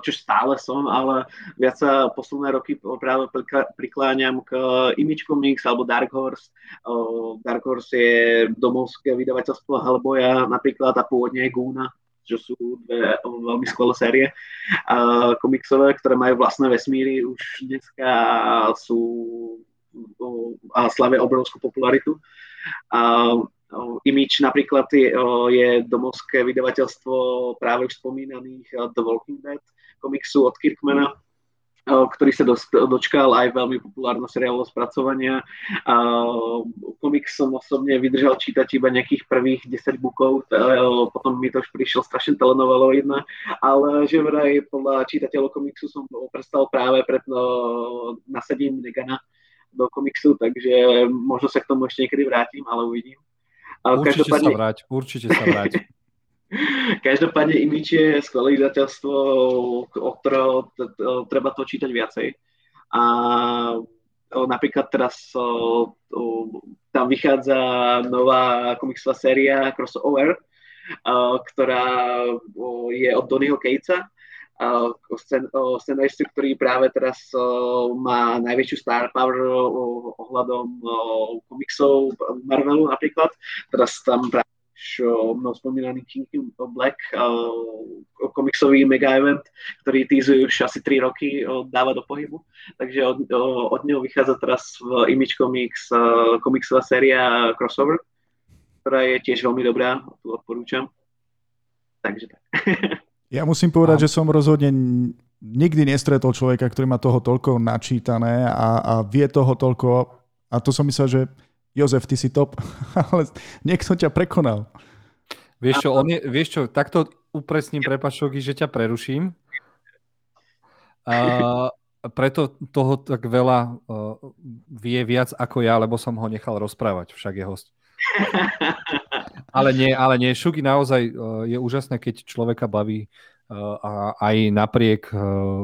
čo stále som, ale viac sa posledné roky práve prikláňam k Image Comics alebo Dark Horse. Dark Horse je domovské vydavateľstvo Hellboya napríklad a pôvodne aj Guna, čo sú dve veľmi skvelé série komiksové, ktoré majú vlastné vesmíry, už dneska sú a slavia obrovskú popularitu. A, Image napríklad je, je domovské vydavateľstvo práve už spomínaných The Walking Dead komiksu od Kirkmana, ktorý sa dočkal aj veľmi populárneho seriálového spracovania. Komiks som osobne vydržal čítať iba nejakých prvých 10 bukov, potom mi to už prišiel strašne telenovelo jedna, ale že vraj podľa čitateľov komiksu som prestal práve pred no, Negana do komiksu, takže možno sa k tomu ešte niekedy vrátim, ale uvidím. Určite sa vráť, určite sa vráť. Každopádne Imič je skvelé vydateľstvo, o ktorého treba to čítať viacej. A napríklad teraz tam vychádza nová komiksová séria Crossover, ktorá je od Donnyho Catesa, scenaristu, ktorý práve teraz má najväčšiu star power ohľadom komiksov Marvelu napríklad. Teraz tam práve mnou spomínaný King Black, komiksový mega event, ktorý týzuje už asi 3 roky, dáva do pohybu. Takže od, od neho vychádza teraz v Image Comics komiksová séria Crossover, ktorá je tiež veľmi dobrá, tu odporúčam. Takže tak. ja musím povedať, a... že som rozhodne nikdy nestretol človeka, ktorý má toho toľko načítané a, a vie toho toľko a to som myslel, že Jozef, ty si top, ale niekto ťa prekonal. Vieš čo, on je, vieš čo takto upresním, prepačoky, že ťa preruším. A preto toho tak veľa uh, vie viac ako ja, lebo som ho nechal rozprávať, však je host. Ale nie, ale nie, Šuky naozaj uh, je úžasné, keď človeka baví a aj napriek e,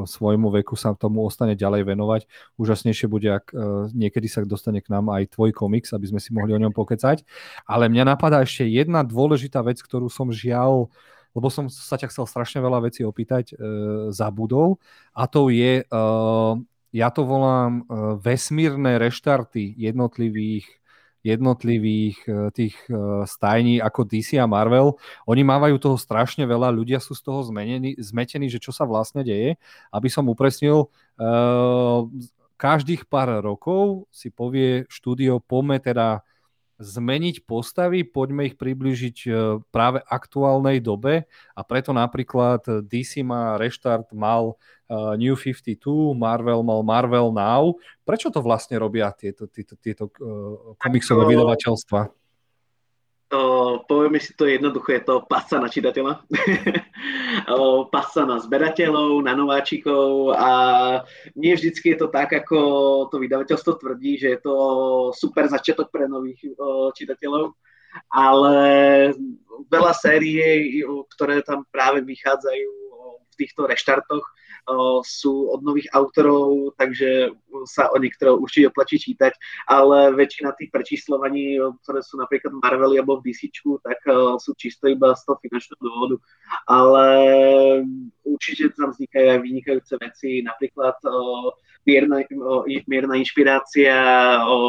svojmu veku sa tomu ostane ďalej venovať. Úžasnejšie bude, ak niekedy sa dostane k nám aj tvoj komiks, aby sme si mohli o ňom pokecať. Ale mňa napadá ešte jedna dôležitá vec, ktorú som žiaľ lebo som sa ťa chcel strašne veľa vecí opýtať, zabudol. A to je, ja to volám vesmírne reštarty jednotlivých jednotlivých eh, tých eh, stajní ako DC a Marvel. Oni mávajú toho strašne veľa, ľudia sú z toho zmenení, zmetení, že čo sa vlastne deje. Aby som upresnil, eh, každých pár rokov si povie štúdio, poďme teda zmeniť postavy, poďme ich približiť e, práve aktuálnej dobe a preto napríklad DC má reštart mal e, New 52, Marvel mal Marvel Now. Prečo to vlastne robia tieto, tieto, tieto e, komiksové vydavateľstva? To, povieme si to jednoducho, je to pasa na čitateľa, pasa na zberateľov, na nováčikov a nie vždycky je to tak, ako to vydavateľstvo tvrdí, že je to super začiatok pre nových čitateľov, ale veľa série, ktoré tam práve vychádzajú v týchto reštartoch, sú od nových autorov, takže sa o niektorého určite oplatí čítať, ale väčšina tých prečíslovaní, ktoré sú napríklad Marveli alebo DC, tak sú čisto iba z toho finančného dôvodu. Ale určite tam vznikajú aj vynikajúce veci, napríklad mierna, mierna inšpirácia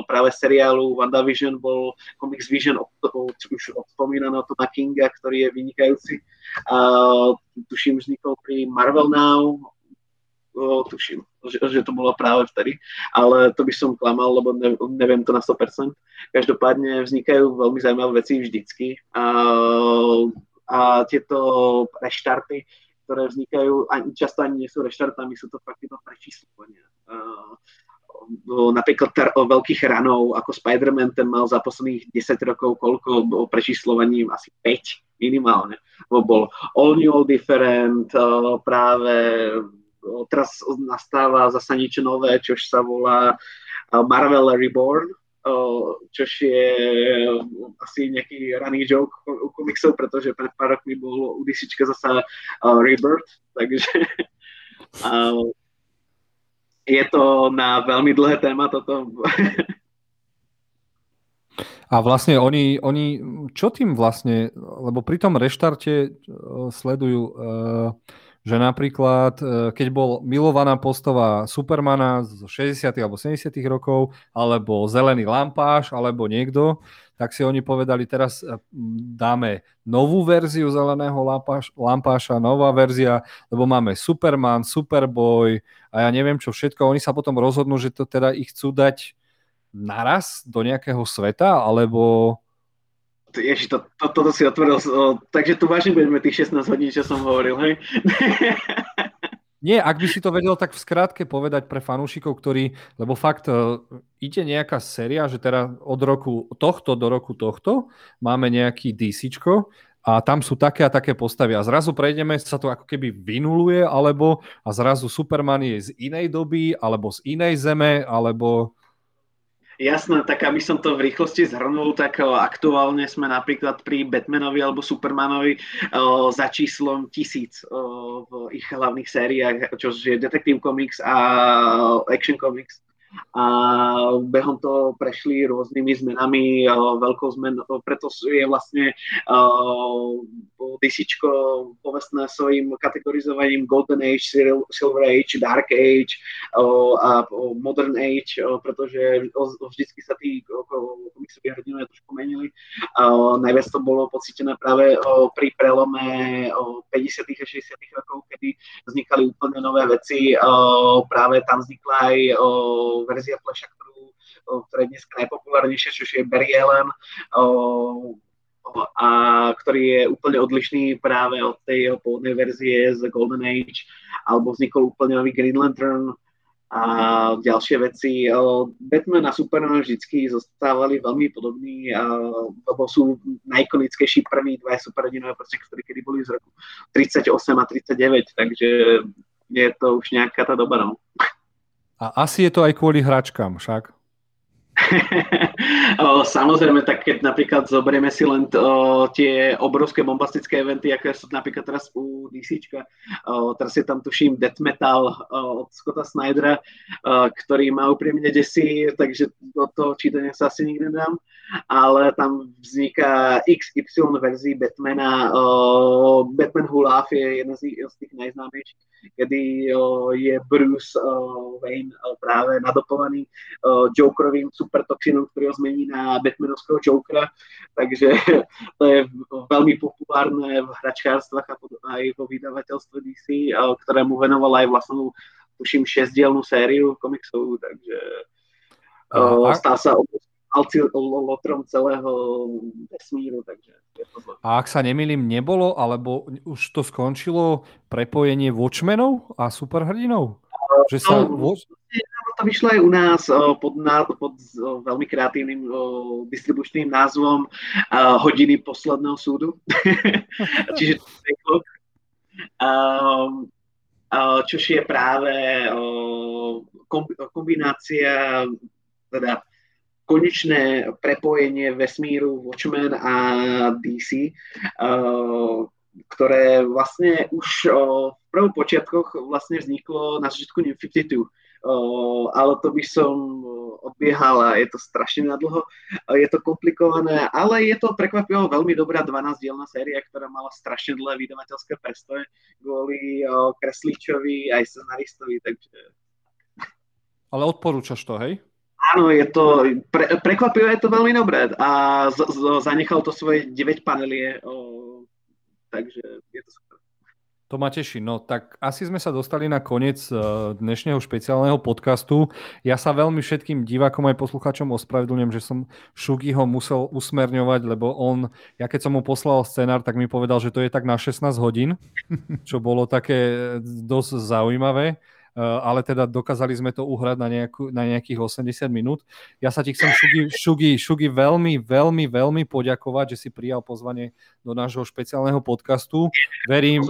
práve seriálu WandaVision bol Comics Vision už od spomínaného Toma Kinga, ktorý je vynikajúci. A, tuším, vznikol pri Marvel Now, o, tuším, že, že to bolo práve vtedy, ale to by som klamal, lebo ne, neviem to na 100%. Každopádne vznikajú veľmi zaujímavé veci vždycky a, a tieto reštarty, ktoré vznikajú, ani, často ani nie sú reštartami, sú to fakt iba prečíslovania. Napríklad ter, o veľkých ranov ako Spider-Man, ten mal za posledných 10 rokov koľko o prečíslovaní asi 5 minimálne. Bol All New All Different, práve teraz nastáva zasa niečo nové, čo sa volá Marvel Reborn, čo je asi nejaký raný joke u komiksov, pretože pred pár rokmi bol u DC zasa Rebirth, takže je to na veľmi dlhé téma toto. A vlastne oni, oni, čo tým vlastne, lebo pri tom reštarte sledujú uh, že napríklad, e, keď bol milovaná postava Supermana z 60. alebo 70. rokov, alebo zelený lampáš, alebo niekto, tak si oni povedali, teraz e, dáme novú verziu zeleného lampáš, lampáša, nová verzia, lebo máme Superman, Superboy a ja neviem čo všetko. Oni sa potom rozhodnú, že to teda ich chcú dať naraz do nejakého sveta, alebo... Ježi, to, to, toto si otvoril. Takže tu vážne budeme tých 16 hodín, čo som hovoril, hej? Nie, ak by si to vedel tak v skratke povedať pre fanúšikov, ktorí, lebo fakt uh, ide nejaká séria, že teda od roku tohto do roku tohto máme nejaký DC a tam sú také a také postavy a zrazu prejdeme, sa to ako keby vynuluje, alebo a zrazu Superman je z inej doby, alebo z inej zeme, alebo... Jasné, tak aby som to v rýchlosti zhrnul, tak aktuálne sme napríklad pri Batmanovi alebo Supermanovi o, za číslom tisíc o, v ich hlavných sériách, čo je Detective Comics a Action Comics a behom toho prešli rôznymi zmenami, veľkou zmen, preto je vlastne DC povestné svojim kategorizovaním Golden Age, Silver Age, Dark Age a Modern Age, pretože vždycky sa tí komiksové hrdinové trošku menili. Najviac to bolo pocítené práve pri prelome 50. a 60. rokov, kedy vznikali úplne nové veci. Práve tam vznikla aj verzia Flasha, ktorú, ktorá je dnes najpopulárnejšia, čo je Barry Allen, a ktorý je úplne odlišný práve od tej jeho pôvodnej verzie z Golden Age, alebo vznikol úplne nový Green Lantern a ďalšie veci. Batman a Superman vždycky zostávali veľmi podobní, lebo sú najikonickejší prví dva superhrdinové ktorí kedy boli z roku 38 a 39, takže je to už nejaká tá doba. No. A asi je to aj kvôli hračkám však. Samozrejme, tak keď napríklad zoberieme si len o, tie obrovské bombastické eventy, aké sú napríklad teraz u DC, teraz je tam tuším Death Metal od Scotta Snydera, o, ktorý ma úprimne desí, takže do toho čítania sa asi nikdy dám, ale tam vzniká XY verzí Batmana, o, Batman Who Laugh je jedna z, z tých najznámejších, kedy je Bruce Wayne o, práve nadopovaný o, Jokerovým supertoxinom, ktorý ho zmení na Batmanovského Jokera, takže to je veľmi populárne v hračkárstvách a aj vo vydavateľstve DC, ktorému venoval aj vlastnú, tuším, šesťdielnú sériu komiksov, takže a, stal sa lotrom celého vesmíru, takže A ak sa nemýlim, nebolo, alebo už to skončilo prepojenie Watchmenov a superhrdinov? Že sa... No, to vyšlo aj u nás pod, pod veľmi kreatívnym distribučným názvom Hodiny posledného súdu. Čiže čož je práve kombinácia teda konečné prepojenie vesmíru Watchmen a DC, ktoré vlastne už v prvých počiatkoch vlastne vzniklo na začiatku New 52 ale to by som odbiehal a je to strašne nadlho. Je to komplikované, ale je to prekvapivo veľmi dobrá 12-dielná séria, ktorá mala strašne dlhé vydavateľské prestoje kvôli kresličovi aj scenaristovi, takže... Ale odporúčaš to, hej? Áno, je to, pre, prekvapivo je to veľmi dobré a z, z, zanechal to svoje 9 panelie, o, takže je to super. To ma teší. No tak asi sme sa dostali na koniec eh, dnešného špeciálneho podcastu. Ja sa veľmi všetkým divákom aj poslucháčom ospravedlňujem, že som Šugiho musel usmerňovať, lebo on, ja keď som mu poslal scenár, tak mi povedal, že to je tak na 16 hodín, čo bolo také eh, dosť zaujímavé. Eh, ale teda dokázali sme to uhrať na, nejakú, na nejakých 80 minút. Ja sa ti chcem Šugi, Šugi, Šugi veľmi, veľmi, veľmi poďakovať, že si prijal pozvanie do nášho špeciálneho podcastu. Verím,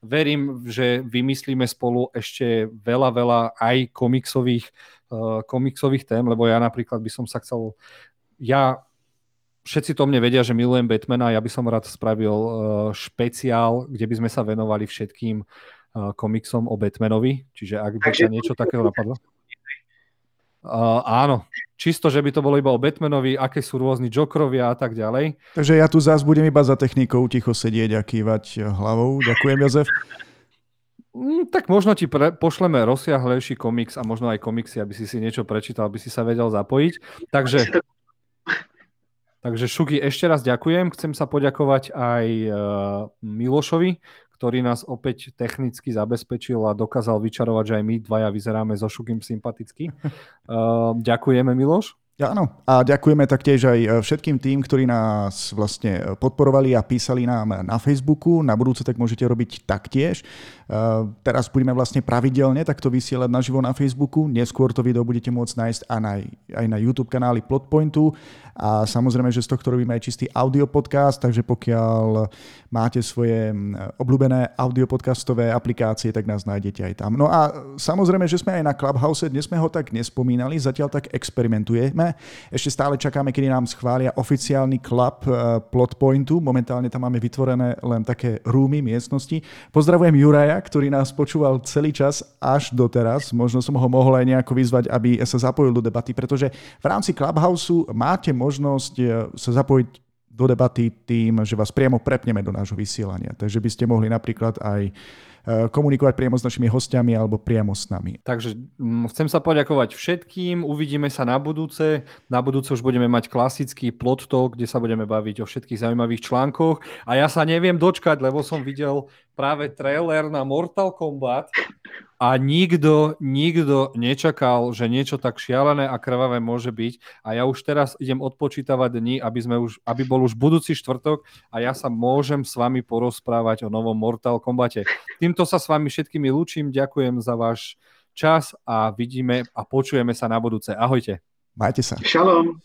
verím, že vymyslíme spolu ešte veľa, veľa aj komiksových, uh, komiksových tém, lebo ja napríklad by som sa chcel, ja všetci to mne vedia, že milujem Batmana, ja by som rád spravil uh, špeciál, kde by sme sa venovali všetkým komiksom o Batmanovi, čiže ak by sa niečo takého napadlo. Uh, áno, čisto, že by to bolo iba o Batmanovi, aké sú rôzni Jokerovia a tak ďalej. Takže ja tu zás budem iba za technikou ticho sedieť a kývať hlavou. Ďakujem, Jozef. Mm, tak možno ti pre, pošleme rozsiahlejší komiks a možno aj komiksy, aby si si niečo prečítal, aby si sa vedel zapojiť. Takže, takže Šuky, ešte raz ďakujem. Chcem sa poďakovať aj uh, Milošovi, ktorý nás opäť technicky zabezpečil a dokázal vyčarovať, že aj my dvaja vyzeráme so Šugim sympaticky. Uh, ďakujeme, Miloš. Áno. A ďakujeme taktiež aj e, všetkým tým, ktorí nás vlastne e, podporovali a písali nám na Facebooku. Na budúce tak môžete robiť taktiež. E, teraz budeme vlastne pravidelne takto vysielať naživo na Facebooku. Neskôr to video budete môcť nájsť aj na, aj na YouTube kanáli Plotpointu. A samozrejme, že z tohto robíme aj čistý audio podcast, takže pokiaľ máte svoje obľúbené audio podcastové aplikácie, tak nás nájdete aj tam. No a samozrejme, že sme aj na Clubhouse, dnes sme ho tak nespomínali, zatiaľ tak experimentujeme sme. Ešte stále čakáme, kedy nám schvália oficiálny klub uh, Plot Pointu. Momentálne tam máme vytvorené len také rúmy, miestnosti. Pozdravujem Juraja, ktorý nás počúval celý čas až doteraz. Možno som ho mohol aj nejako vyzvať, aby sa zapojil do debaty, pretože v rámci Clubhouse máte možnosť eh, sa zapojiť do debaty tým, že vás priamo prepneme do nášho vysielania. Takže by ste mohli napríklad aj Eh, komunikovať priamo s našimi hostiami alebo priamo s nami. Takže mm, chcem sa poďakovať všetkým, uvidíme sa na budúce. Na budúce už budeme mať klasický plot talk, kde sa budeme baviť o všetkých zaujímavých článkoch a ja sa neviem dočkať, lebo som videl práve trailer na Mortal Kombat a nikto, nikto nečakal, že niečo tak šialené a krvavé môže byť a ja už teraz idem odpočítavať dní, aby, sme už, aby bol už budúci štvrtok a ja sa môžem s vami porozprávať o novom Mortal Kombate. Týmto sa s vami všetkými lúčim, ďakujem za váš čas a vidíme a počujeme sa na budúce. Ahojte. Majte sa. Shalom.